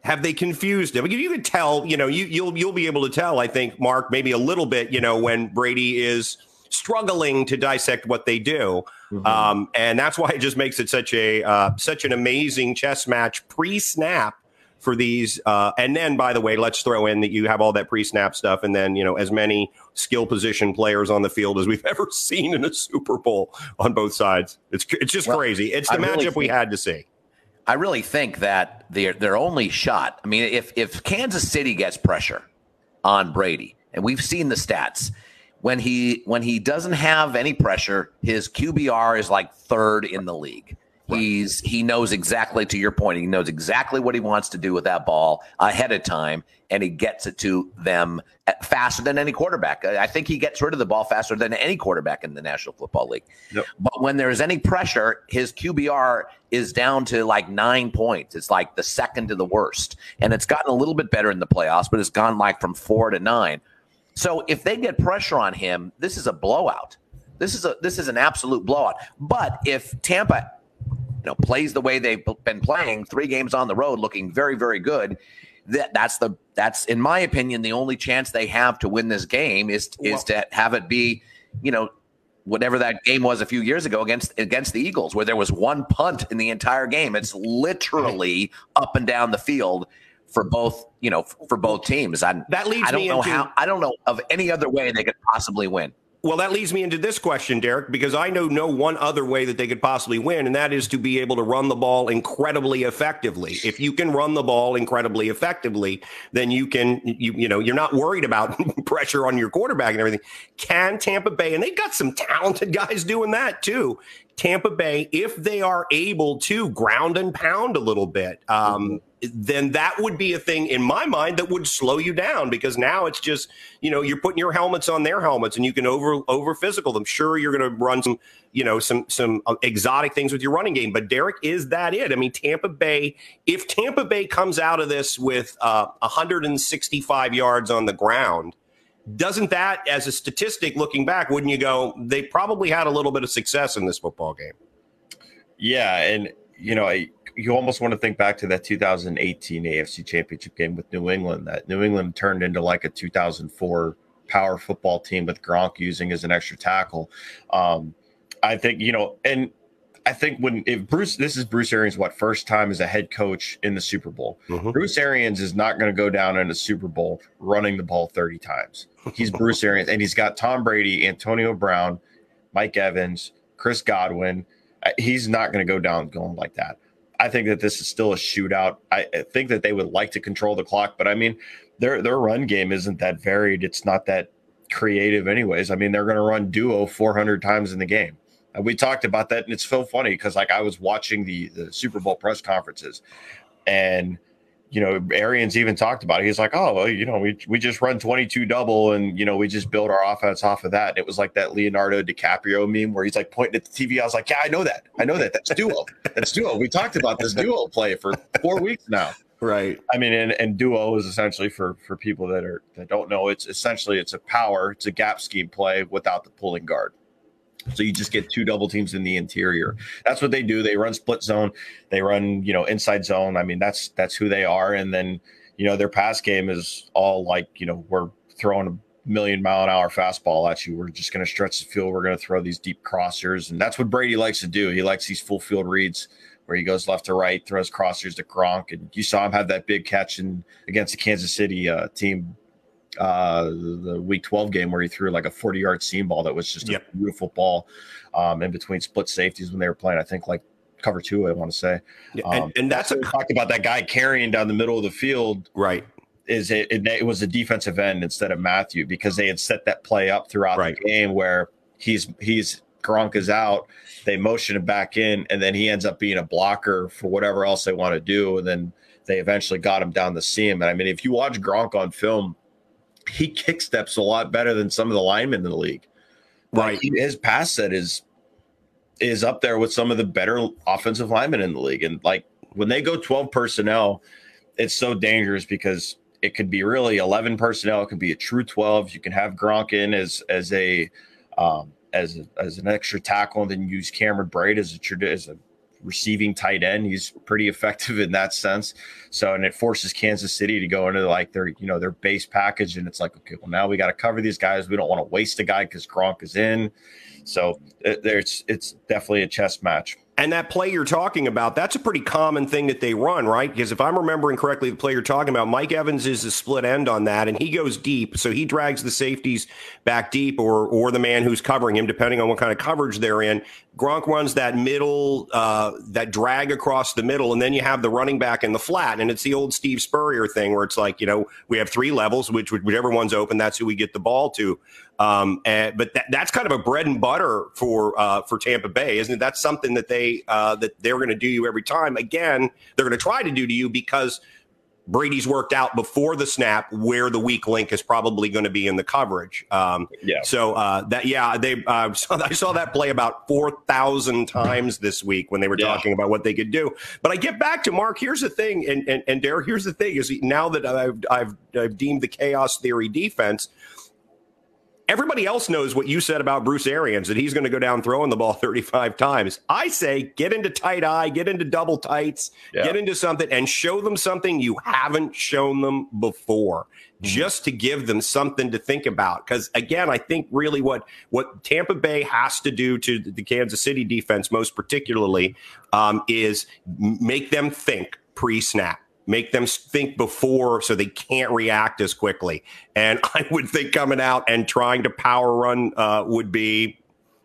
have they confused him? You can tell, you know, you, you'll you'll be able to tell. I think Mark maybe a little bit, you know, when Brady is struggling to dissect what they do, mm-hmm. um, and that's why it just makes it such a uh, such an amazing chess match pre-snap for these. Uh, and then, by the way, let's throw in that you have all that pre-snap stuff, and then you know as many skill position players on the field as we've *laughs* ever seen in a Super Bowl on both sides. It's it's just well, crazy. It's the I matchup really we had to see. I really think that their their only shot. I mean, if if Kansas City gets pressure on Brady, and we've seen the stats when he when he doesn't have any pressure, his QBR is like third in the league. He's he knows exactly to your point. He knows exactly what he wants to do with that ball ahead of time, and he gets it to them eh, faster than any quarterback. I think he gets rid of the ball faster than any quarterback in the National Football League. Yep. But when there is any pressure, his QBR is down to like nine points. It's like the second to the worst, and it's gotten a little bit better in the playoffs, but it's gone like from four to nine. So if they get pressure on him, this is a blowout. This is a this is an absolute blowout. But if Tampa know plays the way they've been playing, three games on the road, looking very very good. That that's the that's in my opinion the only chance they have to win this game is is to have it be you know whatever that game was a few years ago against against the Eagles, where there was one punt in the entire game. It's literally up and down the field for both you know for both teams. I, that leads I don't know into, how I don't know of any other way they could possibly win. Well, that leads me into this question, Derek, because I know no one other way that they could possibly win, and that is to be able to run the ball incredibly effectively. If you can run the ball incredibly effectively, then you can, you, you know, you're not worried about *laughs* pressure on your quarterback and everything. Can Tampa Bay, and they've got some talented guys doing that too. Tampa Bay, if they are able to ground and pound a little bit, um, mm-hmm then that would be a thing in my mind that would slow you down because now it's just you know you're putting your helmets on their helmets and you can over over physical them. Sure, you're going to run some you know some some uh, exotic things with your running game, but Derek, is that it? I mean, Tampa Bay. If Tampa Bay comes out of this with uh, 165 yards on the ground. Doesn't that, as a statistic, looking back, wouldn't you go? They probably had a little bit of success in this football game. Yeah, and you know, I, you almost want to think back to that 2018 AFC Championship game with New England. That New England turned into like a 2004 power football team with Gronk using as an extra tackle. Um, I think you know, and I think when if Bruce, this is Bruce Arians' what first time as a head coach in the Super Bowl. Mm-hmm. Bruce Arians is not going to go down in a Super Bowl running the ball 30 times. He's Bruce Arians, and he's got Tom Brady, Antonio Brown, Mike Evans, Chris Godwin. Uh, he's not going to go down going like that. I think that this is still a shootout. I think that they would like to control the clock, but I mean, their their run game isn't that varied. It's not that creative, anyways. I mean, they're going to run duo 400 times in the game. And we talked about that, and it's so funny because like I was watching the the Super Bowl press conferences, and you know, Arians even talked about it. He's like, oh, well, you know, we we just run 22 double and, you know, we just build our offense off of that. And it was like that Leonardo DiCaprio meme where he's like pointing at the TV. I was like, yeah, I know that. I know that. That's duo. That's duo. We talked about this duo play for four weeks now. Right. I mean, and, and duo is essentially for for people that are that don't know, it's essentially it's a power, it's a gap scheme play without the pulling guard. So you just get two double teams in the interior. That's what they do. They run split zone. They run, you know, inside zone. I mean, that's that's who they are. And then, you know, their pass game is all like, you know, we're throwing a million mile an hour fastball at you. We're just going to stretch the field. We're going to throw these deep crossers, and that's what Brady likes to do. He likes these full field reads where he goes left to right, throws crossers to Gronk, and you saw him have that big catch in against the Kansas City uh, team uh, the week 12 game where he threw like a 40 yard seam ball that was just yep. a beautiful ball um, in between split safeties when they were playing. I think like cover two, I want to say. Yeah, and, um, and, that's what we talked about that guy carrying down the middle of the field. Right. Is it, it, it was a defensive end instead of Mathieu because they had set that play up throughout right. the game where he's he's Gronk is out, they motion him back in, and then he ends up being a blocker for whatever else they want to do, and then they eventually got him down the seam. And I mean, if you watch Gronk on film, he kick steps a lot better than some of the linemen in the league. Right. Like, his pass set is is up there with some of the better offensive linemen in the league. And like when they go 12 personnel, it's so dangerous because it could be really 11 personnel. It could be a true 12. You can have Gronk in as as a um, as a, as an extra tackle, and then use Cameron Brate as a as a receiving tight end. He's pretty effective in that sense. So, and it forces Kansas City to go into like their, you know, their base package. And it's like, okay, well, now we got to cover these guys. We don't want to waste a guy because Gronk is in. So it, it's definitely a chess match. And that play you're talking about, that's a pretty common thing that they run, right? Because if I'm remembering correctly, the play you're talking about, Mike Evans is a split end on that, and he goes deep. So he drags the safeties back deep or or the man who's covering him, depending on what kind of coverage they're in. Gronk runs that middle, uh, that drag across the middle, and then you have the running back in the flat. And it's the old Steve Spurrier thing where it's like, you know, we have three levels, which whichever one's open, that's who we get the ball to. Um, and, but that, that's kind of a bread and butter for uh, for Tampa Bay, isn't it? That's something that they uh, that they're going to do you every time. Again, they're going to try to do to you because Brady's worked out before the snap where the weak link is probably going to be in the coverage. Um, yeah. So uh, that yeah, they uh, *laughs* saw, I saw that play about four thousand times this week when they were yeah. talking about what they could do. But I get back to Mark. Here's the thing, and and, and Derek. Here's the thing: is now that I've I've, I've deemed the chaos theory defense Everybody else knows what you said about Bruce Arians that he's going to go down throwing the ball *laughs* 35 times. I say get into tight eye, get into double tights, yeah. get into something and show them something you haven't shown them before. Mm-hmm. Just to give them something to think about, because again, I think really what what Tampa Bay has to do to the Kansas City defense, most particularly, um, is make them think pre-snap make them think before so they can't react as quickly. And *laughs* I would think coming out and trying to power run uh, would be,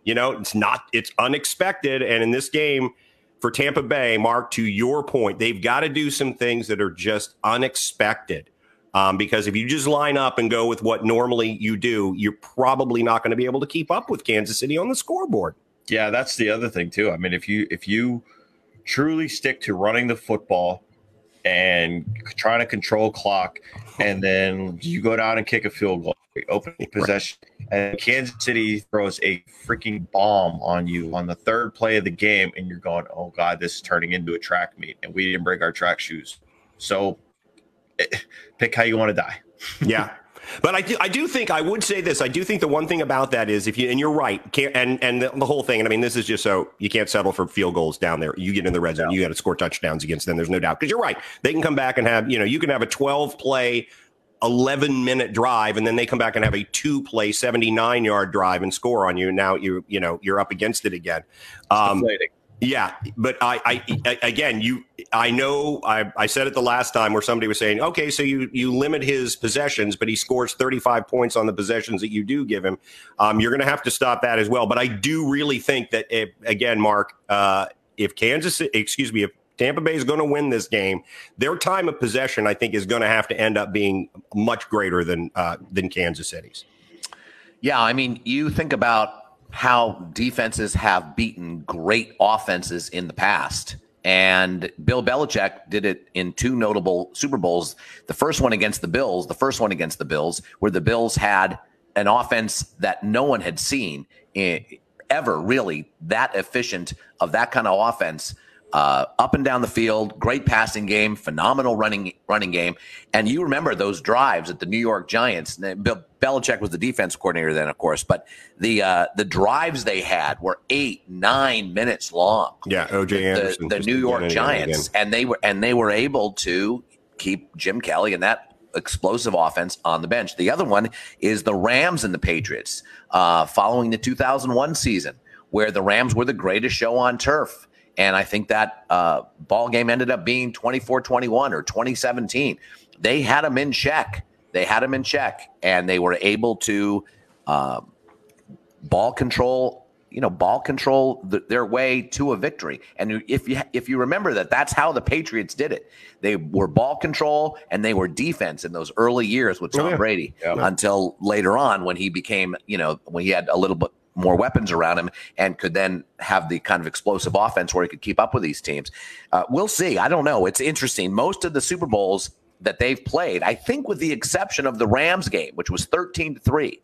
you know, it's not, it's unexpected. And in this game for Tampa Bay, Mark, to your point, they've got to do some things that are just unexpected. Um, because if you just line up and go with what normally you do, you're probably not going to be able to keep up with Kansas City on the scoreboard. Yeah, that's the other thing too. I mean, if you if you truly stick to running the football and trying to control clock, and then you go down and kick a field goal, opening possession, and Kansas City throws a freaking bomb on you on the third play of the game, and you're going, "Oh God, this is turning into a track meet," and we didn't bring our track shoes. So, eh, pick how you want to die. yeah, *laughs* but I do, I do think I would say this. I do think the one thing about that is if you and you're right, and and the, the, whole thing. And I mean, this is just so you can't settle for field goals down there. You get in the red zone, you got to score touchdowns against them. There's no doubt because you're right. They can come back and have you know you can have a 12 play. 11 minute drive and then they come back and have a two play 79 yard drive and score on you now you you know you're up against it again um, yeah, but I, I, again, you, I know, I, I said it the last time where somebody was saying, okay, so you, you limit his possessions, but he scores 35 points on the possessions that you do give him. Um, you're going to have to stop that as well. But I do really think that, if, again, Mark, uh, if Kansas, excuse me, if Tampa Bay is going to win this game, their time of possession, I think, is going to have to end up being much greater than uh, than Kansas City's. Yeah, I mean, you think about how defenses have beaten great offenses in the past. And Bill Belichick did it in two notable Super Bowls. The first one against the Bills, the first one against the Bills, where the Bills had an offense that no one had seen ever really that efficient of that kind of offense uh, up and down the field, great passing game, phenomenal running running game. And you remember those drives at the New York Giants. Bill Belichick was the defense coordinator then, of course, but the uh, the drives they had were eight, nine minutes long. Yeah, OJ Anderson, the, the New York Giants, and they were and they were able to keep Jim Kelly and that explosive offense on the bench. The other one is the Rams and the Patriots uh, following the 2001 season, where the Rams were the greatest show on turf. And I think that uh, ball game ended up being 24 21 or 2017. They had them in check. They had them in check, and they were able to uh, ball control, you know, ball control the, their way to a victory. And if you if you remember that, that's how the Patriots did it. They were ball control and they were defense in those early years with Tom oh, yeah. Brady yeah. until later on when he became, you know, when he had a little bit more weapons around him and could then have the kind of explosive offense where he could keep up with these teams. Uh, we'll see. I don't know. It's interesting. Most of the Super Bowls that they've played, I think, with the exception of the Rams game, which was 13 to 3.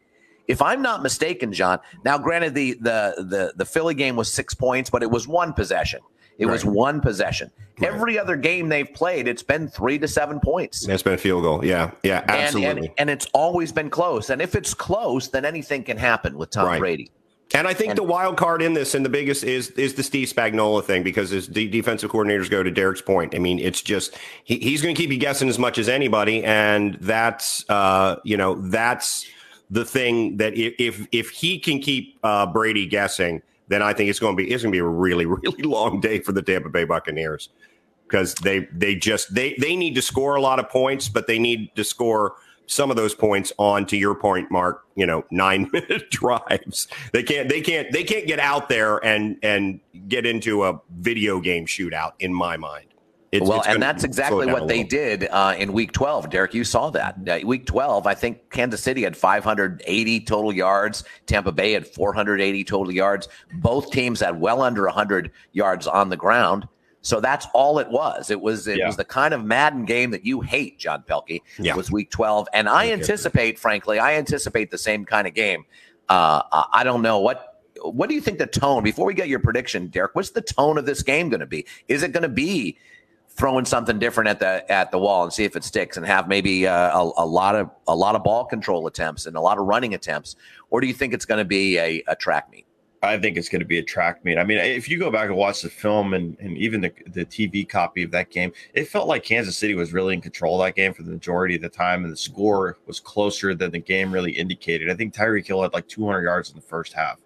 If I'm not mistaken, John, now granted the the the the Philly game was six points, but it was one possession. It right. was one possession. Right. Every other game they've played, it's been three to seven points. It's been a field goal. Yeah, yeah, absolutely. And, and, and it's always been close. And if it's close, then anything can happen with Tom right. Brady. And I think and, the wild card in this and the biggest is is the Steve Spagnuolo thing because as the defensive coordinators go to Derek's point, I mean, it's just he, he's going to keep you guessing as much as anybody, and that's uh, you know that's the thing that if if he can keep uh, Brady guessing, then I think it's going to be it's going to be a really *laughs* really long day for the Tampa Bay Buccaneers. Because they they just they they need to score a lot of points, but they need to score some of those points on to your point mark you know nine *laughs* minute drives they can't they can't they can't get out there and and get into a video game shootout in my mind it's, well, it's and that's exactly what they did uh, in Week 12. Derek, you saw that. Uh, week 12, I think Kansas City had 580 total yards. Tampa Bay had 480 total yards. Both teams had well under 100 yards on the ground. So that's all it was. It was it yeah. was the kind of Madden game that you hate, John Pelkey. Yeah. It was week 12. And I anticipate, frankly, I anticipate the same kind of game. Uh, I don't know what what do you think the tone before we get your prediction, Derek? What's the tone of this game going to be? Is it going to be throwing something different at the at the wall and see if it sticks, and have maybe uh, a, a, lot of a lot of ball control attempts and a lot of running attempts, or do you think it's going to be a, a track meet? I think it's going to be a track meet. I mean, if you go back and watch the film and, and even the, the TV copy of that game, it felt like Kansas City was really in control of that game for the majority of the time, and the score was closer than the game really indicated. I think Tyreek Hill had like 200 yards in the first half.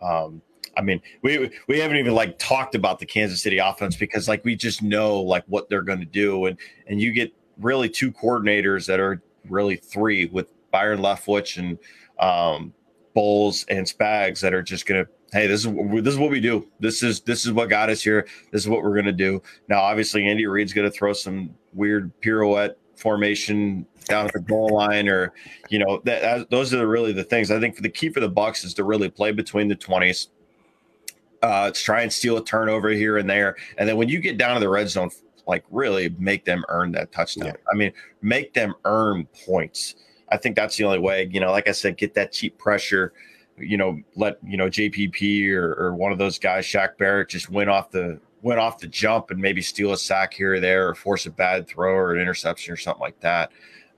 Um, I mean, we we haven't even like talked about the Kansas City offense because like we just know like what they're going to do, and and you get really two coordinators that are really three with Byron Leftwich and um, Bowles and Spags that are just going to hey this is this is what we do. This is this is what got us here. This is what we're going to do. Now obviously Andy Reid's going to throw some weird pirouette formation down at the goal line or you know that, that those are really the things. I think for the key for the Bucks is to really play between the 20s uh to try and steal a turnover here and there. And then when you get down to the red zone like really make them earn that touchdown. Yeah. I mean make them earn points I think that's the only way. You know, like I said, get that cheap pressure. You know, let you know JPP or, or one of those guys, Shaq Barrett, just went off the went off the jump and maybe steal a sack here or there, or force a bad throw or an interception or something like that.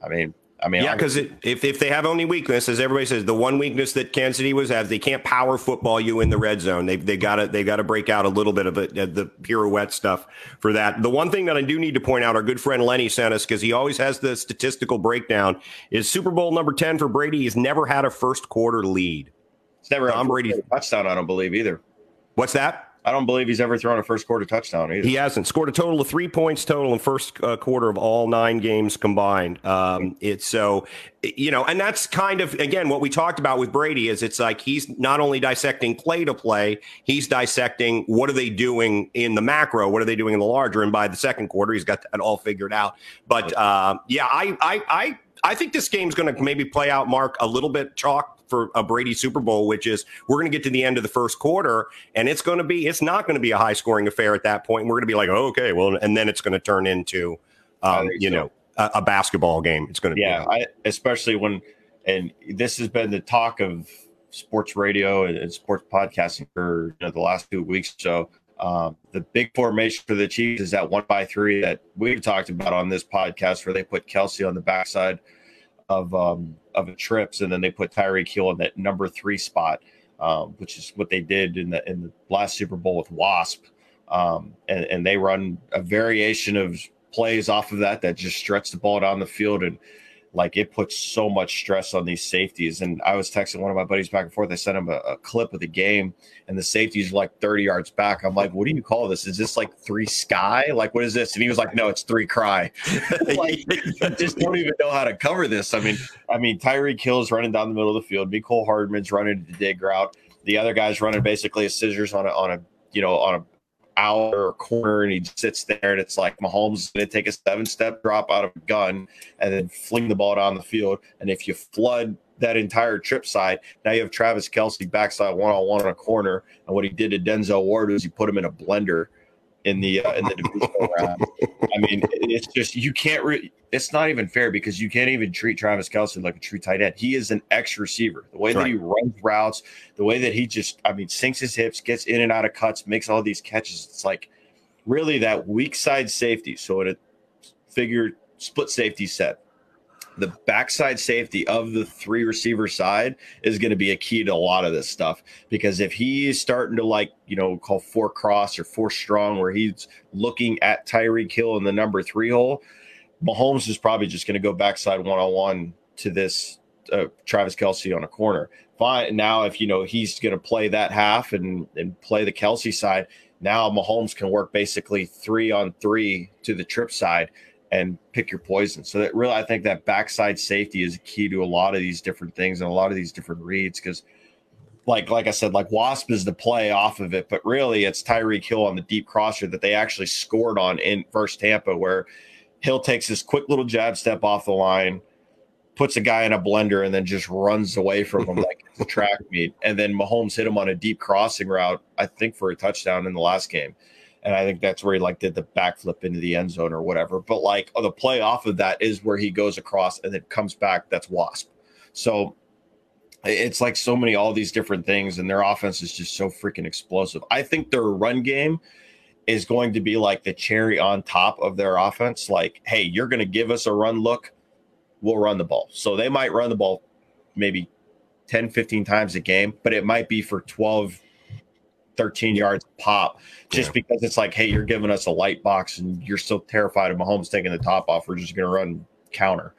I mean, I mean, yeah, because if, if they have only weakness, as everybody says, the one weakness that Kansas City was has, they can't power football you in the red zone. They they got to they got to break out a little bit of it, the pirouette stuff for that. The one thing that I do need to point out, our good friend Lenny sent us because he always has the statistical breakdown. Is Super Bowl number ten for Brady? He's never had a first quarter lead. It's never Tom Brady touchdown. I don't believe either. What's that? I don't believe he's ever thrown a first quarter touchdown either. He hasn't scored a total of three points total in first uh, quarter of all nine games combined. Um, it's so you know, and that's kind of again what we talked about with Brady is it's like he's not only dissecting play to play, he's dissecting what are they doing in the macro, what are they doing in the larger, and by the second quarter, he's got that all figured out. But uh, yeah, I I I I think this game's going to maybe play out, Mark, a little bit chalk for a Brady Super Bowl, which is we're going to get to the end of the first quarter, and it's going to be it's not going to be a high scoring affair at that point. We're going to be like, oh, okay, well, and then it's going to turn into, um, you so. know, a, a, basketball game. It's going to yeah, be, I, especially when, and this has been the talk of sports radio and, and sports podcasting for you know, the last two weeks. So um, the big formation for the Chiefs is that one by three that we've talked about on this podcast, where they put Kelce on the backside of um, of trips, and then they put Tyreek Hill in that number three spot, um, which is what they did in the in the last Super Bowl with Wasp, um, and, and they run a variation of plays off of that that just stretch the ball down the field and like it puts so much stress on these safeties. And I was texting one of my buddies back and forth. I sent him a, a clip of the game, and the safeties are like 30 yards back. I'm like, what do you call this? Is this like three sky? Like, what is this? And he was like, no, it's three cry. *laughs* like, I just don't even know how to cover this. I mean, I mean, Tyreek Hill's running down the middle of the field. Mecole Hardman's running to the dig route. The other guy's running basically a scissors on a on a you know on a out or corner and he sits there and it's like Mahomes is going to take a seven step drop out of a gun and then fling the ball down the field. And if you flood that entire trip side, now you have Travis Kelce backside one on one on a corner. And what he did to Denzel Ward was he put him in a blender in the uh, in the divisional *laughs* round. I mean, it's just you can't. Re- it's not even fair because you can't even treat Travis Kelce like a true tight end. He is an X receiver. The way That's that right. he runs routes, the way that he just, I mean, sinks his hips, gets in and out of cuts, makes all these catches. It's like really that weak side safety. So in a figure split safety set, the backside safety of the three receiver side is going to be a key to a lot of this stuff because if he's starting to like you know call four cross or four strong where he's looking at Tyreek Hill in the number three hole, Mahomes is probably just going to go backside one on one to this uh, Travis Kelce on a corner. Fine. Now, if you know he's going to play that half and and play the Kelce side, now Mahomes can work basically three on three to the trip side and pick your poison. So that really, I think that backside safety is key to a lot of these different things and a lot of these different reads because. Like, like I said, like Wasp is the play off of it, but really it's Tyreek Hill on the deep crosser that they actually scored on in first Tampa, where Hill takes this quick little jab step off the line, puts a guy in a blender, and then just runs away from him like a track meet. And then Mahomes hit him on a deep crossing route, I think for a touchdown in the last game and I think that's where he like did the backflip into the end zone or whatever. But like oh, the play off of that is where he goes across and then comes back. That's Wasp. So it's like so many all these different things, and their offense is just so freaking explosive. I think their run game is going to be like the cherry on top of their offense. Like, hey, you're going to give us a run look, we'll run the ball. So they might run the ball maybe 10, 15 times a game, but it might be for 12 13 yards pop just yeah. because it's like, hey, you're giving us a light box and you're so terrified of Mahomes taking the top off. We're just going to run counter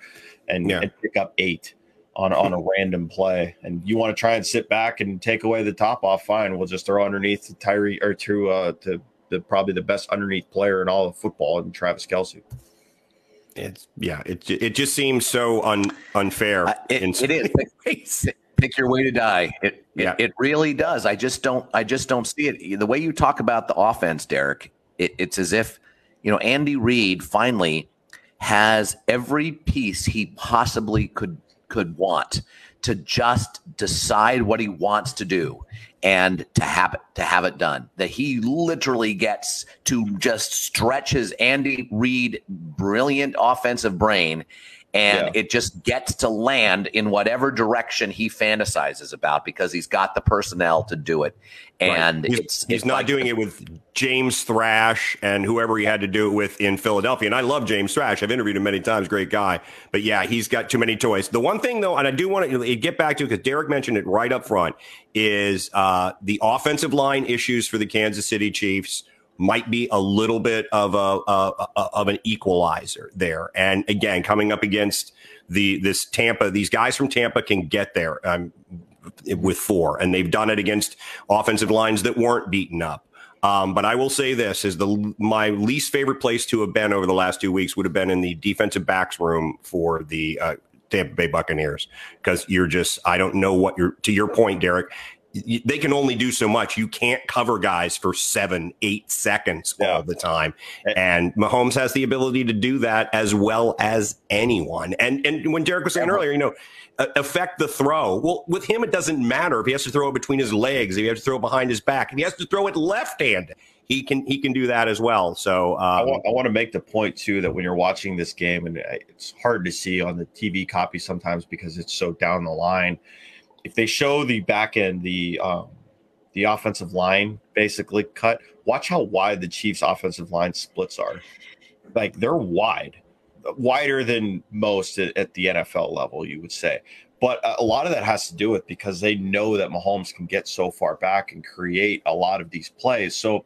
and, yeah. and, pick up eight on, on a random play. And you want to try and sit back and take away the top off. Fine. We'll just throw underneath to Tyreek or to, uh, to the, probably the best underneath player in all of football and Travis Kelce It's yeah, it it just seems so un, unfair. Uh, it, it is. *laughs* pick your way to die. It, yeah. it, it really does. I just don't I just don't see it. The way you talk about the offense, Derek, it, it's as if you know Andy Reid finally has every piece he possibly could could want to just decide what he wants to do and to have it to have it done that he literally gets to just stretch his Andy Reid brilliant offensive brain and yeah. it just gets to land in whatever direction he fantasizes about because he's got the personnel to do it. And right. he's, it's he's it's not like doing it with James Thrash and whoever he had to do it with in Philadelphia. And I love James Thrash. I've interviewed him many times. Great guy. But yeah, he's got too many toys. The one thing though, and I do want to get back to because Derek mentioned it right up front, is uh, the offensive line issues for the Kansas City Chiefs might be a little bit of a, a, a, of an equalizer there. And again, coming up against the this Tampa, these guys from Tampa can get there um, with four, and they've done it against offensive lines that weren't beaten up. Um, but I will say this is the my least favorite place to have been over the last two weeks would have been in the defensive backs room for the uh, Tampa Bay Buccaneers because you're just I don't know what you're to your point, Derek they can only do so much. You can't cover guys for seven, eight seconds yeah. all the time. And Mahomes has the ability to do that as well as anyone. And and when Derek was saying earlier, you know, affect the throw. Well, with him, it doesn't matter if he has to throw it between his legs, if he has to throw it behind his back, if he has to throw it left-handed. He can he can do that as well. So um, I, want, I want to make the point too that when you're watching this game, and it's hard to see on the TV copy sometimes because it's so down the line if they show the back end, the um, the offensive line basically cut, watch how wide the Chiefs' offensive line splits are. Like they're wide, wider than most at, at the NFL level, you would say. But a lot of that has to do with because they know that Mahomes can get so far back and create a lot of these plays. So,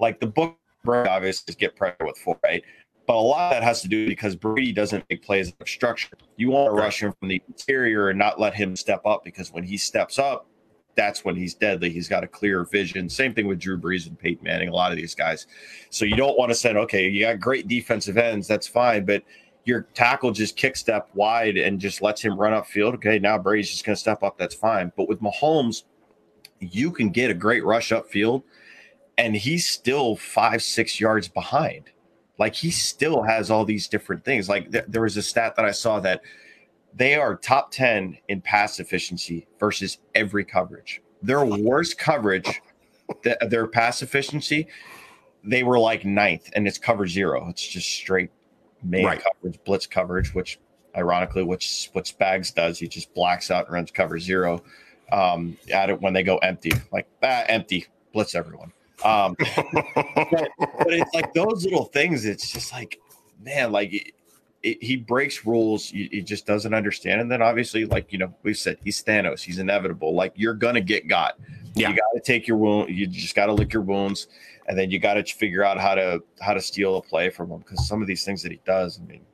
like the book, obviously, get pressure with four, right? But a lot of that has to do because Brady doesn't make plays of structure. You want to rush him from the interior and not let him step up because when he steps up, that's when he's deadly. He's got a clear vision. Same thing with Drew Brees and Peyton Manning, a lot of these guys. So you don't want to say, okay, you got great defensive ends, that's fine, but your tackle just kick step wide and just lets him run upfield. Okay, now Brady's just going to step up. That's fine. But with Mahomes, you can get a great rush upfield, and he's still five, six yards behind. Like he still has all these different things. Like th- there was a stat that I saw that they are top 10 in pass efficiency versus every coverage. Their worst coverage, th- their pass efficiency, they were like ninth, and it's cover zero. It's just straight main right. coverage, blitz coverage, which ironically, which what Spags does, he just blacks out and runs cover zero um, at it when they go empty, like ah, empty, blitz everyone. Um, but, *laughs* but, it's like those little things. It's just like, man, like it, it, he breaks rules. He, he, just doesn't understand. And then obviously, like you know, we said he's Thanos. He's inevitable. Like you're gonna get got. Yeah. You got to take your wound. You just got to lick your wounds, and then you got to figure out how to how to steal a play from him because some of these things that he does. I mean,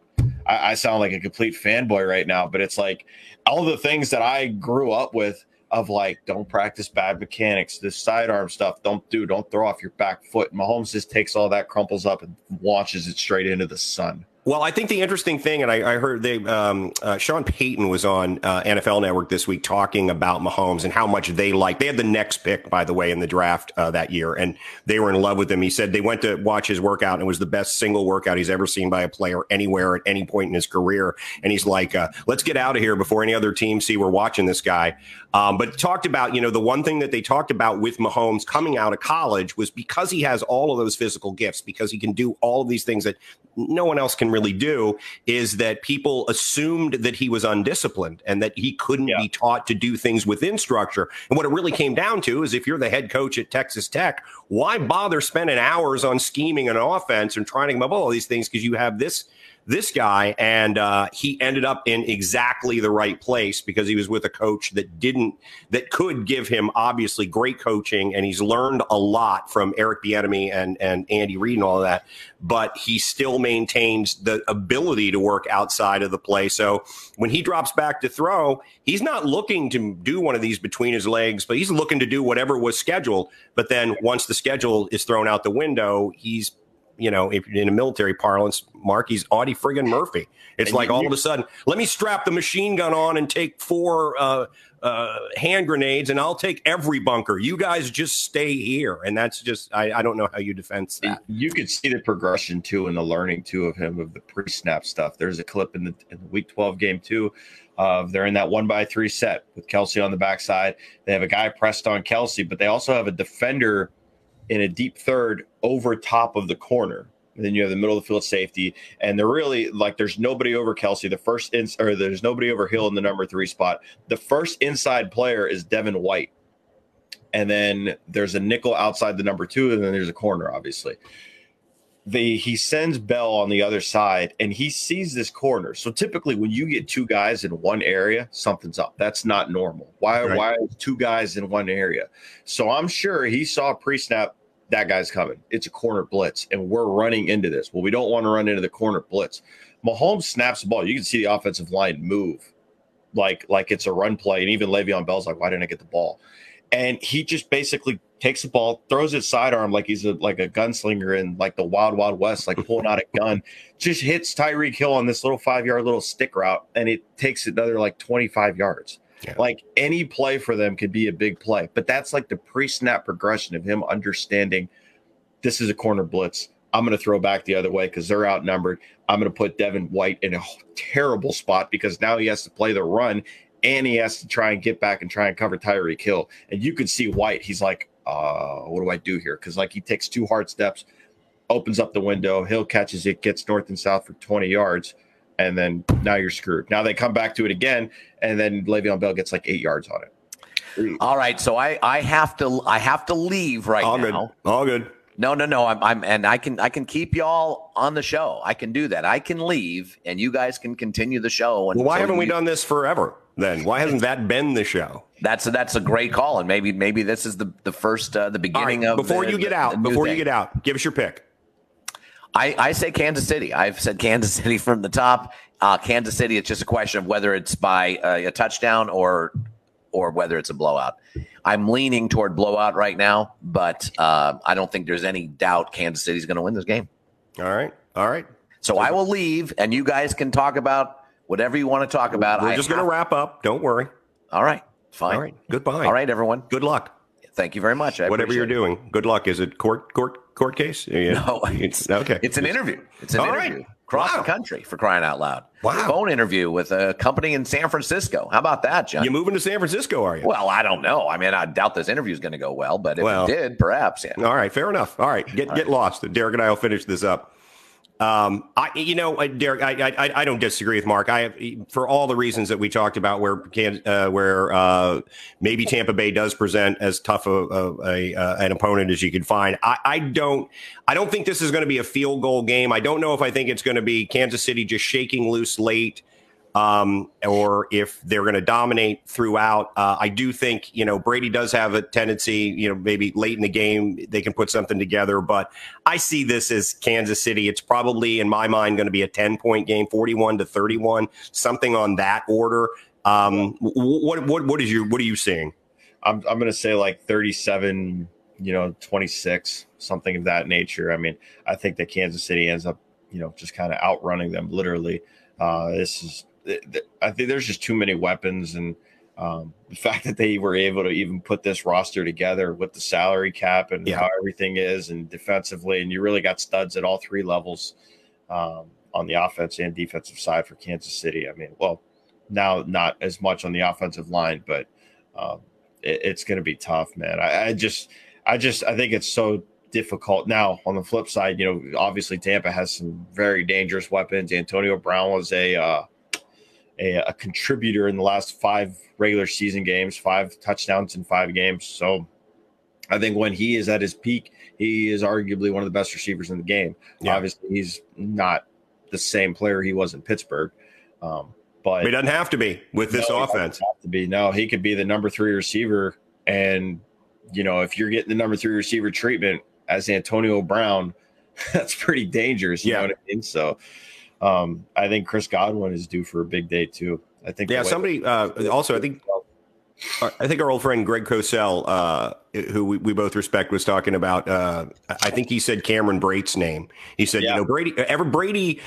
I, I sound like a complete fanboy right now, but it's like all the things that I grew up with of like, don't practice bad mechanics, this sidearm stuff, don't do, don't throw off your back foot. Mahomes just takes all that, crumples up, and launches it straight into the sun. Well, I think the interesting thing, and I, I heard they, um, uh, Sean Payton was on uh, NFL Network this week talking about Mahomes and how much they like. They had the next pick, by the way, in the draft uh, that year, and they were in love with him. He said they went to watch his workout, and it was the best single workout he's ever seen by a player anywhere at any point in his career. And he's like, uh, "Let's get out of here before any other team see we're watching this guy." Um, but talked about, you know, the one thing that they talked about with Mahomes coming out of college was because he has all of those physical gifts, because he can do all of these things that no one else can really do, is that people assumed that he was undisciplined and that he couldn't yeah. be taught to do things within structure. And what it really came down to is if you're the head coach at Texas Tech, why bother spending hours on scheming an offense and trying to come up with all these things because you have this this guy, and uh, he ended up in exactly the right place because he was with a coach that didn't that could give him obviously great coaching, and he's learned a lot from Eric Bieniemy and and Andy Reid and all of that. But he still maintains the ability to work outside of the play. So when he drops back to throw, he's not looking to do one of these between his legs, but he's looking to do whatever was scheduled. But then once the schedule is thrown out the window, he's you know, if in a military parlance, Mark, he's Audie friggin' Murphy. It's and like you, all of a sudden, let me strap the machine gun on and take four uh, uh, hand grenades, and I'll take every bunker. You guys just stay here, and that's just I, I don't know how you defend that. You could see the progression too, and the learning too of him of the pre-snap stuff. There's a clip in the, in the Week 12 game too. Of they're in that one by three set with Kelce on the backside. They have a guy pressed on Kelce, but they also have a defender in a deep third over top of the corner. And then you have the middle of the field safety, and they're really like there's nobody over Kelce. The first in, or there's nobody over Hill in the number three spot. The first inside player is Devin White, and then there's a nickel outside the number two, and then there's a corner, obviously. The he sends Bell on the other side, and he sees this corner. So typically, when you get two guys in one area, something's up. That's not normal. Why? Right. Why two guys in one area? So I'm sure he saw pre-snap that guy's coming. It's a corner blitz, and we're running into this. Well, we don't want to run into the corner blitz. Mahomes snaps the ball. You can see the offensive line move like like it's a run play. And even Le'Veon Bell's like, why didn't I get the ball? And he just basically takes the ball, throws it sidearm like he's a like a gunslinger in like the wild, wild west, like pulling out a gun, just hits Tyreek Hill on this little five yard little stick route, and it takes another like 25 yards. Yeah. Like any play for them could be a big play, but that's like the pre-snap progression of him understanding this is a corner blitz. I'm going to throw back the other way because they're outnumbered. I'm going to put Devin White in a terrible spot because now he has to play the run and he has to try and get back and try and cover Tyreek Hill. And you can see White. He's like, uh, what do I do here? Because like he takes two hard steps, opens up the window, Hill catches it, gets north and south for 20 yards, and then now you're screwed. Now they come back to it again, and then Le'Veon Bell gets like eight yards on it. All right, so I I have to I have to leave right All now. Good. All good. No, no, no. I'm, I'm, and I can, I can keep y'all on the show. I can do that. I can leave, and you guys can continue the show. And well, why so haven't you, we done this forever? Then why hasn't that been the show? That's a, that's a great call, and maybe, maybe this is the the first, uh, the beginning right, of before the, you get out. before thing. you get out, give us your pick. I, I say Kansas City. I've said Kansas City *laughs* from the top. Uh, Kansas City. It's just a question of whether it's by uh, a touchdown or or whether it's a blowout. I'm leaning toward blowout right now, but uh, I don't think there's any doubt Kansas City's going to win this game. All right, all right. So I will leave, and you guys can talk about whatever you want to talk about. We're I just going to wrap up. Don't worry. All right, fine. All right. Goodbye. All right, everyone. Good luck. Thank you very much. I Whatever you're it. doing. Good luck. Is it court court court case? Yeah. No, it's, okay. It's an interview. It's an All right. interview across Wow. the country for crying out loud. Wow. Phone interview with a company in San Francisco. How about that, John? You moving to San Francisco? Are you? well, I don't know. I mean, I doubt this interview is going to go well, but if Well- it did, perhaps. Yeah. All right, fair enough. All right, get get lost. Derek and I will finish this up. Um, I, you know, Derek, I, I, I don't disagree with Mark. I have, for all the reasons that we talked about, where can, uh, where uh, maybe Tampa Bay does present as tough a, a, a uh, an opponent as you could find. I, I don't, I don't think this is going to be a field goal game. I don't know if I think it's going to be Kansas City just shaking loose late um, or if they're going to dominate throughout. Uh, I do think, you know, Brady does have a tendency, you know, maybe late in the game, they can put something together. But I see this as Kansas City. It's probably, in my mind, going to be a 10 point game, 41 to 31, something on that order. Um, what, what, what is your, what are you seeing? I'm I'm gonna say like 37, you know, 26, something of that nature. I mean, I think that Kansas City ends up, you know, just kind of outrunning them literally. Uh, this is th- th- I think there's just too many weapons and um, the fact that they were able to even put this roster together with the salary cap and Yeah. how everything is and defensively, and you really got studs at all three levels um, on the offense and defensive side for Kansas City. I mean, well, now not as much on the offensive line, but um, it, it's going to be tough, man. I, I just, I just, I think it's so difficult. Now, on the flip side, you know, obviously Tampa has some very dangerous weapons. Antonio Brown was a uh, a, a contributor in the last five regular season games, five touchdowns in five games. So, I think when he is at his peak, he is arguably one of the best receivers in the game. Yeah. Obviously, he's not the same player he was in Pittsburgh. Um, but He doesn't have to be with this no, offense. have to be. No, he could be the number three receiver. And, you know, if you're getting the number three receiver treatment as Antonio Brown, *laughs* that's pretty dangerous. You Yeah. know what I mean? So um, I think Chris Godwin is due for a big day, too. I think. Yeah, somebody uh, also, I think I think our old friend Greg Cosell, uh, who we, we both respect, was talking about. Uh, I think he said Cameron Brate's name. He said, Yeah. you know, Brady, ever Brady,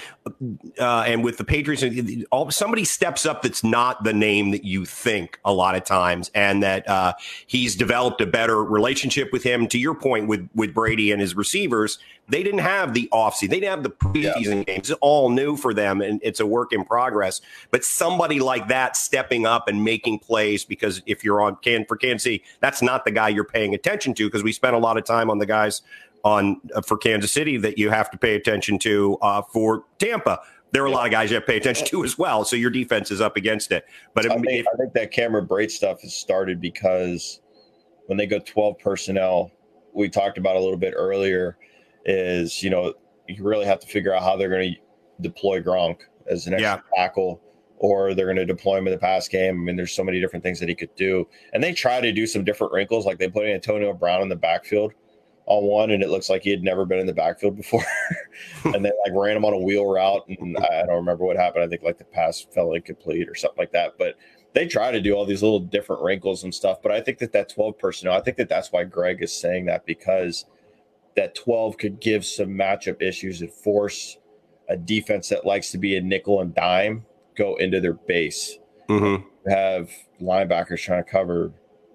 uh, and with the Patriots, all somebody steps up that's not the name that you think a lot of times, and that uh, he's developed a better relationship with him. To your point, with with Brady and his receivers, they didn't have the offseason, they didn't have the preseason games. It's all new for them, and it's a work in progress. But somebody like that stepping up and making plays, because if you're on can for Kansas City, that's not the guy you're paying attention to, because we spent a lot of time on the guys on uh, for Kansas City that you have to pay attention to uh, for Tampa. There are a lot of guys you have to pay attention to as well. So your defense is up against it. But I if- think, I think that Cameron Brate stuff has started because when they go 12 personnel, we talked about a little bit earlier, is, you know, you really have to figure out how they're going to deploy Gronk as an extra tackle or they're going to deploy him in the pass game. I mean, there's so many different things that he could do. And they try to do some different wrinkles. Like they put Antonio Brown in the backfield on one, and it looks like he had never been in the backfield before. *laughs* and they like ran him on a wheel route. And I don't remember what happened. I think like the pass fell incomplete or something like that. But they try to do all these little different wrinkles and stuff. But I think that that 12 personnel, I think that that's why Greg is saying that because that 12 could give some matchup issues and force a defense that likes to be a nickel and dime go into their base. Mhm. have linebackers trying to cover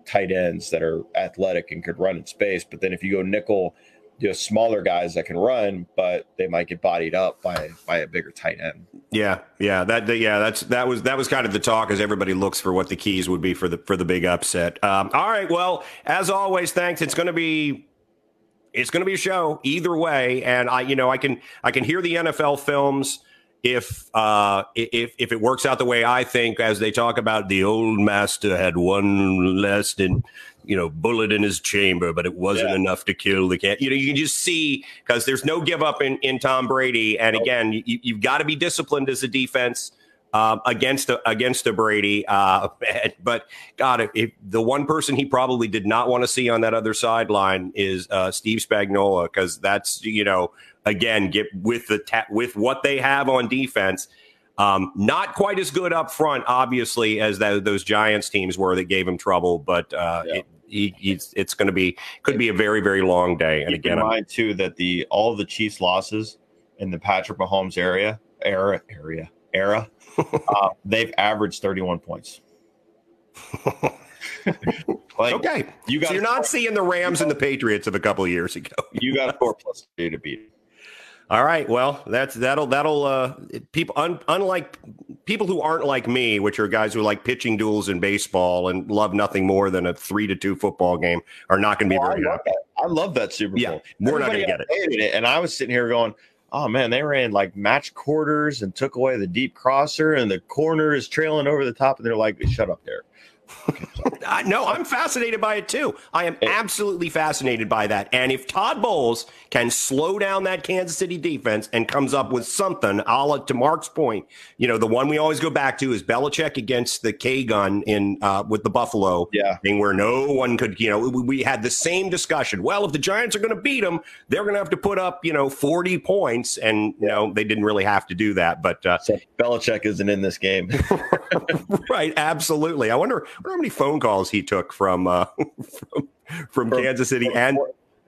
tight ends that are athletic and could run in space. But then if you go nickel, you have smaller guys that can run, but they might get bodied up by by a bigger tight end. Yeah, yeah, that, that yeah, that's that was that was kind of the talk as everybody looks for what the keys would be for the for the big upset. Um, all right, well, as always, thanks. It's going to be it's going to be a show either way, and I you know I can I can hear the NFL films if uh, if if it works out the way I think, as they talk about, the old master had one less than you know bullet in his chamber, but it wasn't yeah. enough to kill the cat. You know, you can just see because there's no give up in in Tom Brady, and again, you, you've got to be disciplined as a defense. Um, against a, against a Brady. Uh, *laughs* but God, if, if, the one person he probably did not want to see on that other sideline is uh, Steve Spagnuolo, because that's you know again get with the ta- with what they have on defense. Um, not quite as good up front, obviously, as that, those Giants teams were that gave him trouble. But uh, yeah. it, he, it's going to be could be a very very long day. And Keep again, in mind too that the all the Chiefs losses in the Patrick Mahomes area era area era, *laughs* uh, they've averaged thirty one points. *laughs* like, okay, you got so you're not seeing the Rams and the Patriots of a couple of years ago. *laughs* you got a four plus two to beat. All right. Well, that's that'll that'll uh people un, unlike people who aren't like me, which are guys who like pitching duels in baseball and love nothing more than a three to two football game, are not going to be well, very I happy. I love that Super Bowl. Yeah, we're not going to get it. it. And I was sitting here going, "Oh man, they ran like match quarters and took away the deep crosser, and the corner is trailing over the top." And they're like, "Shut up there." No, I'm fascinated by it too. I am absolutely fascinated by that. And if Todd Bowles can slow down that Kansas City defense and comes up with something, a la to Mark's point, you know, the one we always go back to is Belichick against the K gun in uh, with the Buffalo yeah. thing where no one could, you know, we, we had the same discussion. Well, if the Giants are going to beat them, they're going to have to put up, you know, 40 points. And, you know, they didn't really have to do that. But uh, so Belichick isn't in this game. *laughs* right. Absolutely. I wonder wonder how many phone calls he took from uh, *laughs* from, from Kansas City and.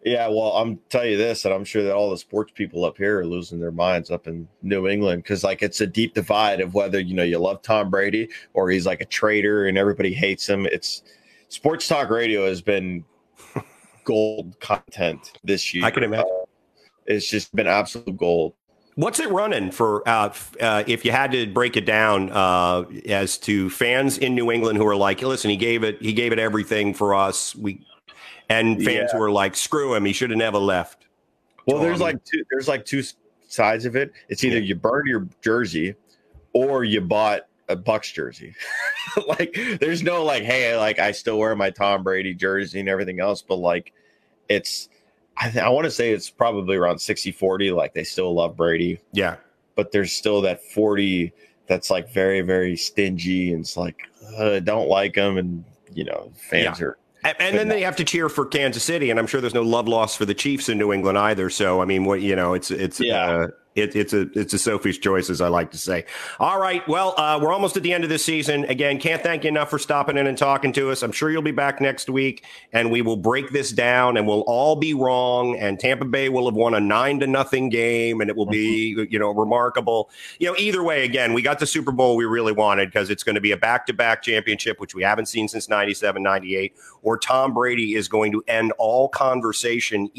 Yeah, well, I'm tell you this, and I'm sure that all the sports people up here are losing their minds up in New England because, like, it's a deep divide of whether you know you love Tom Brady or he's like a traitor and everybody hates him. It's sports talk radio has been gold content this year. I can imagine. Uh, it's just been absolute gold. What's it running for? Uh, uh, if you had to break it down uh, as to fans in New England who are like, "Listen, he gave it, he gave it everything for us," we and fans yeah. who are like, "Screw him, he should have never left." Well, there's like two, there's like two sides of it. It's either you burned your jersey or you bought a Bucs jersey. *laughs* like, there's no like, hey, like I still wear my Tom Brady jersey and everything else, but like, it's I, th- I want to say it's probably around 60 40. Like they still love Brady. Yeah. But there's still that 40 that's like very, very stingy and it's like, uh, don't like them. And, you know, fans yeah. are. And, then they have to cheer for Kansas City, and I'm sure there's no love lost for the Chiefs in New England either. So, I mean, what you know, it's it's yeah. Uh, it, it's a it's a Sophie's choice, as I like to say. All right, well, uh, we're almost at the end of the season. Again, can't thank you enough for stopping in and talking to us. I'm sure you'll be back next week, and we will break this down, and we'll all be wrong. And Tampa Bay will have won a nine to nothing game, and it will be mm-hmm. you know remarkable. You know, either way, again, we got the Super Bowl we really wanted because it's going to be a back to back championship, which we haven't seen since 97, 98. Or Tom Brady is going to end all conversation.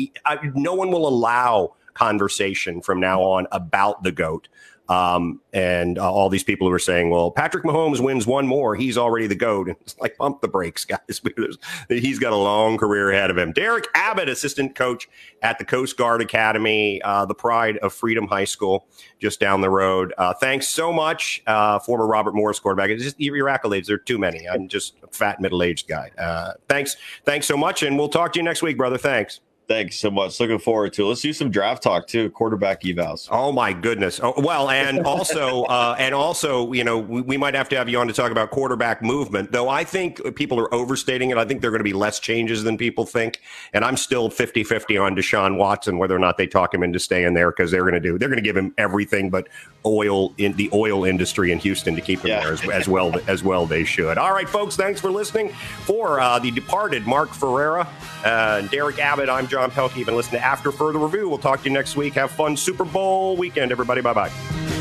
No one will allow conversation from now on about the GOAT. Um, and uh, all these people who are saying, well, Patrick Mahomes wins one more. He's already the GOAT. And it's like, pump the brakes, guys. *laughs* he's got a long career ahead of him. Derek Abbott, assistant coach at the Coast Guard Academy, uh, the pride of Freedom High School, just down the road. Uh, thanks so much, uh, former Robert Morris quarterback. It's just your accolades. There are too many. I'm just a fat, middle aged guy. Uh, thanks. Thanks so much. And we'll talk to you next week, brother. Thanks. Thanks so much. Looking forward to it. Let's do some draft talk too. Quarterback evals. Oh my goodness. Oh, well, and *laughs* also, uh, and also, you know, we, we, might have to have you on to talk about quarterback movement. Though I think people are overstating it. I think there are going to be less changes than people think. And I'm still 50-50 on Deshaun Watson whether or not they talk him into staying there because they're going to do. They're going to give him everything but oil in the oil industry in Houston to keep him yeah. there as, as, well as well. They should. All right, folks. Thanks for listening. For uh, the departed Mark Ferrera, uh, Derek Abbott. I'm John. John Pelkey. You've been listening to After Further Review. We'll talk to you next week. Have fun Super Bowl weekend, everybody. Bye bye.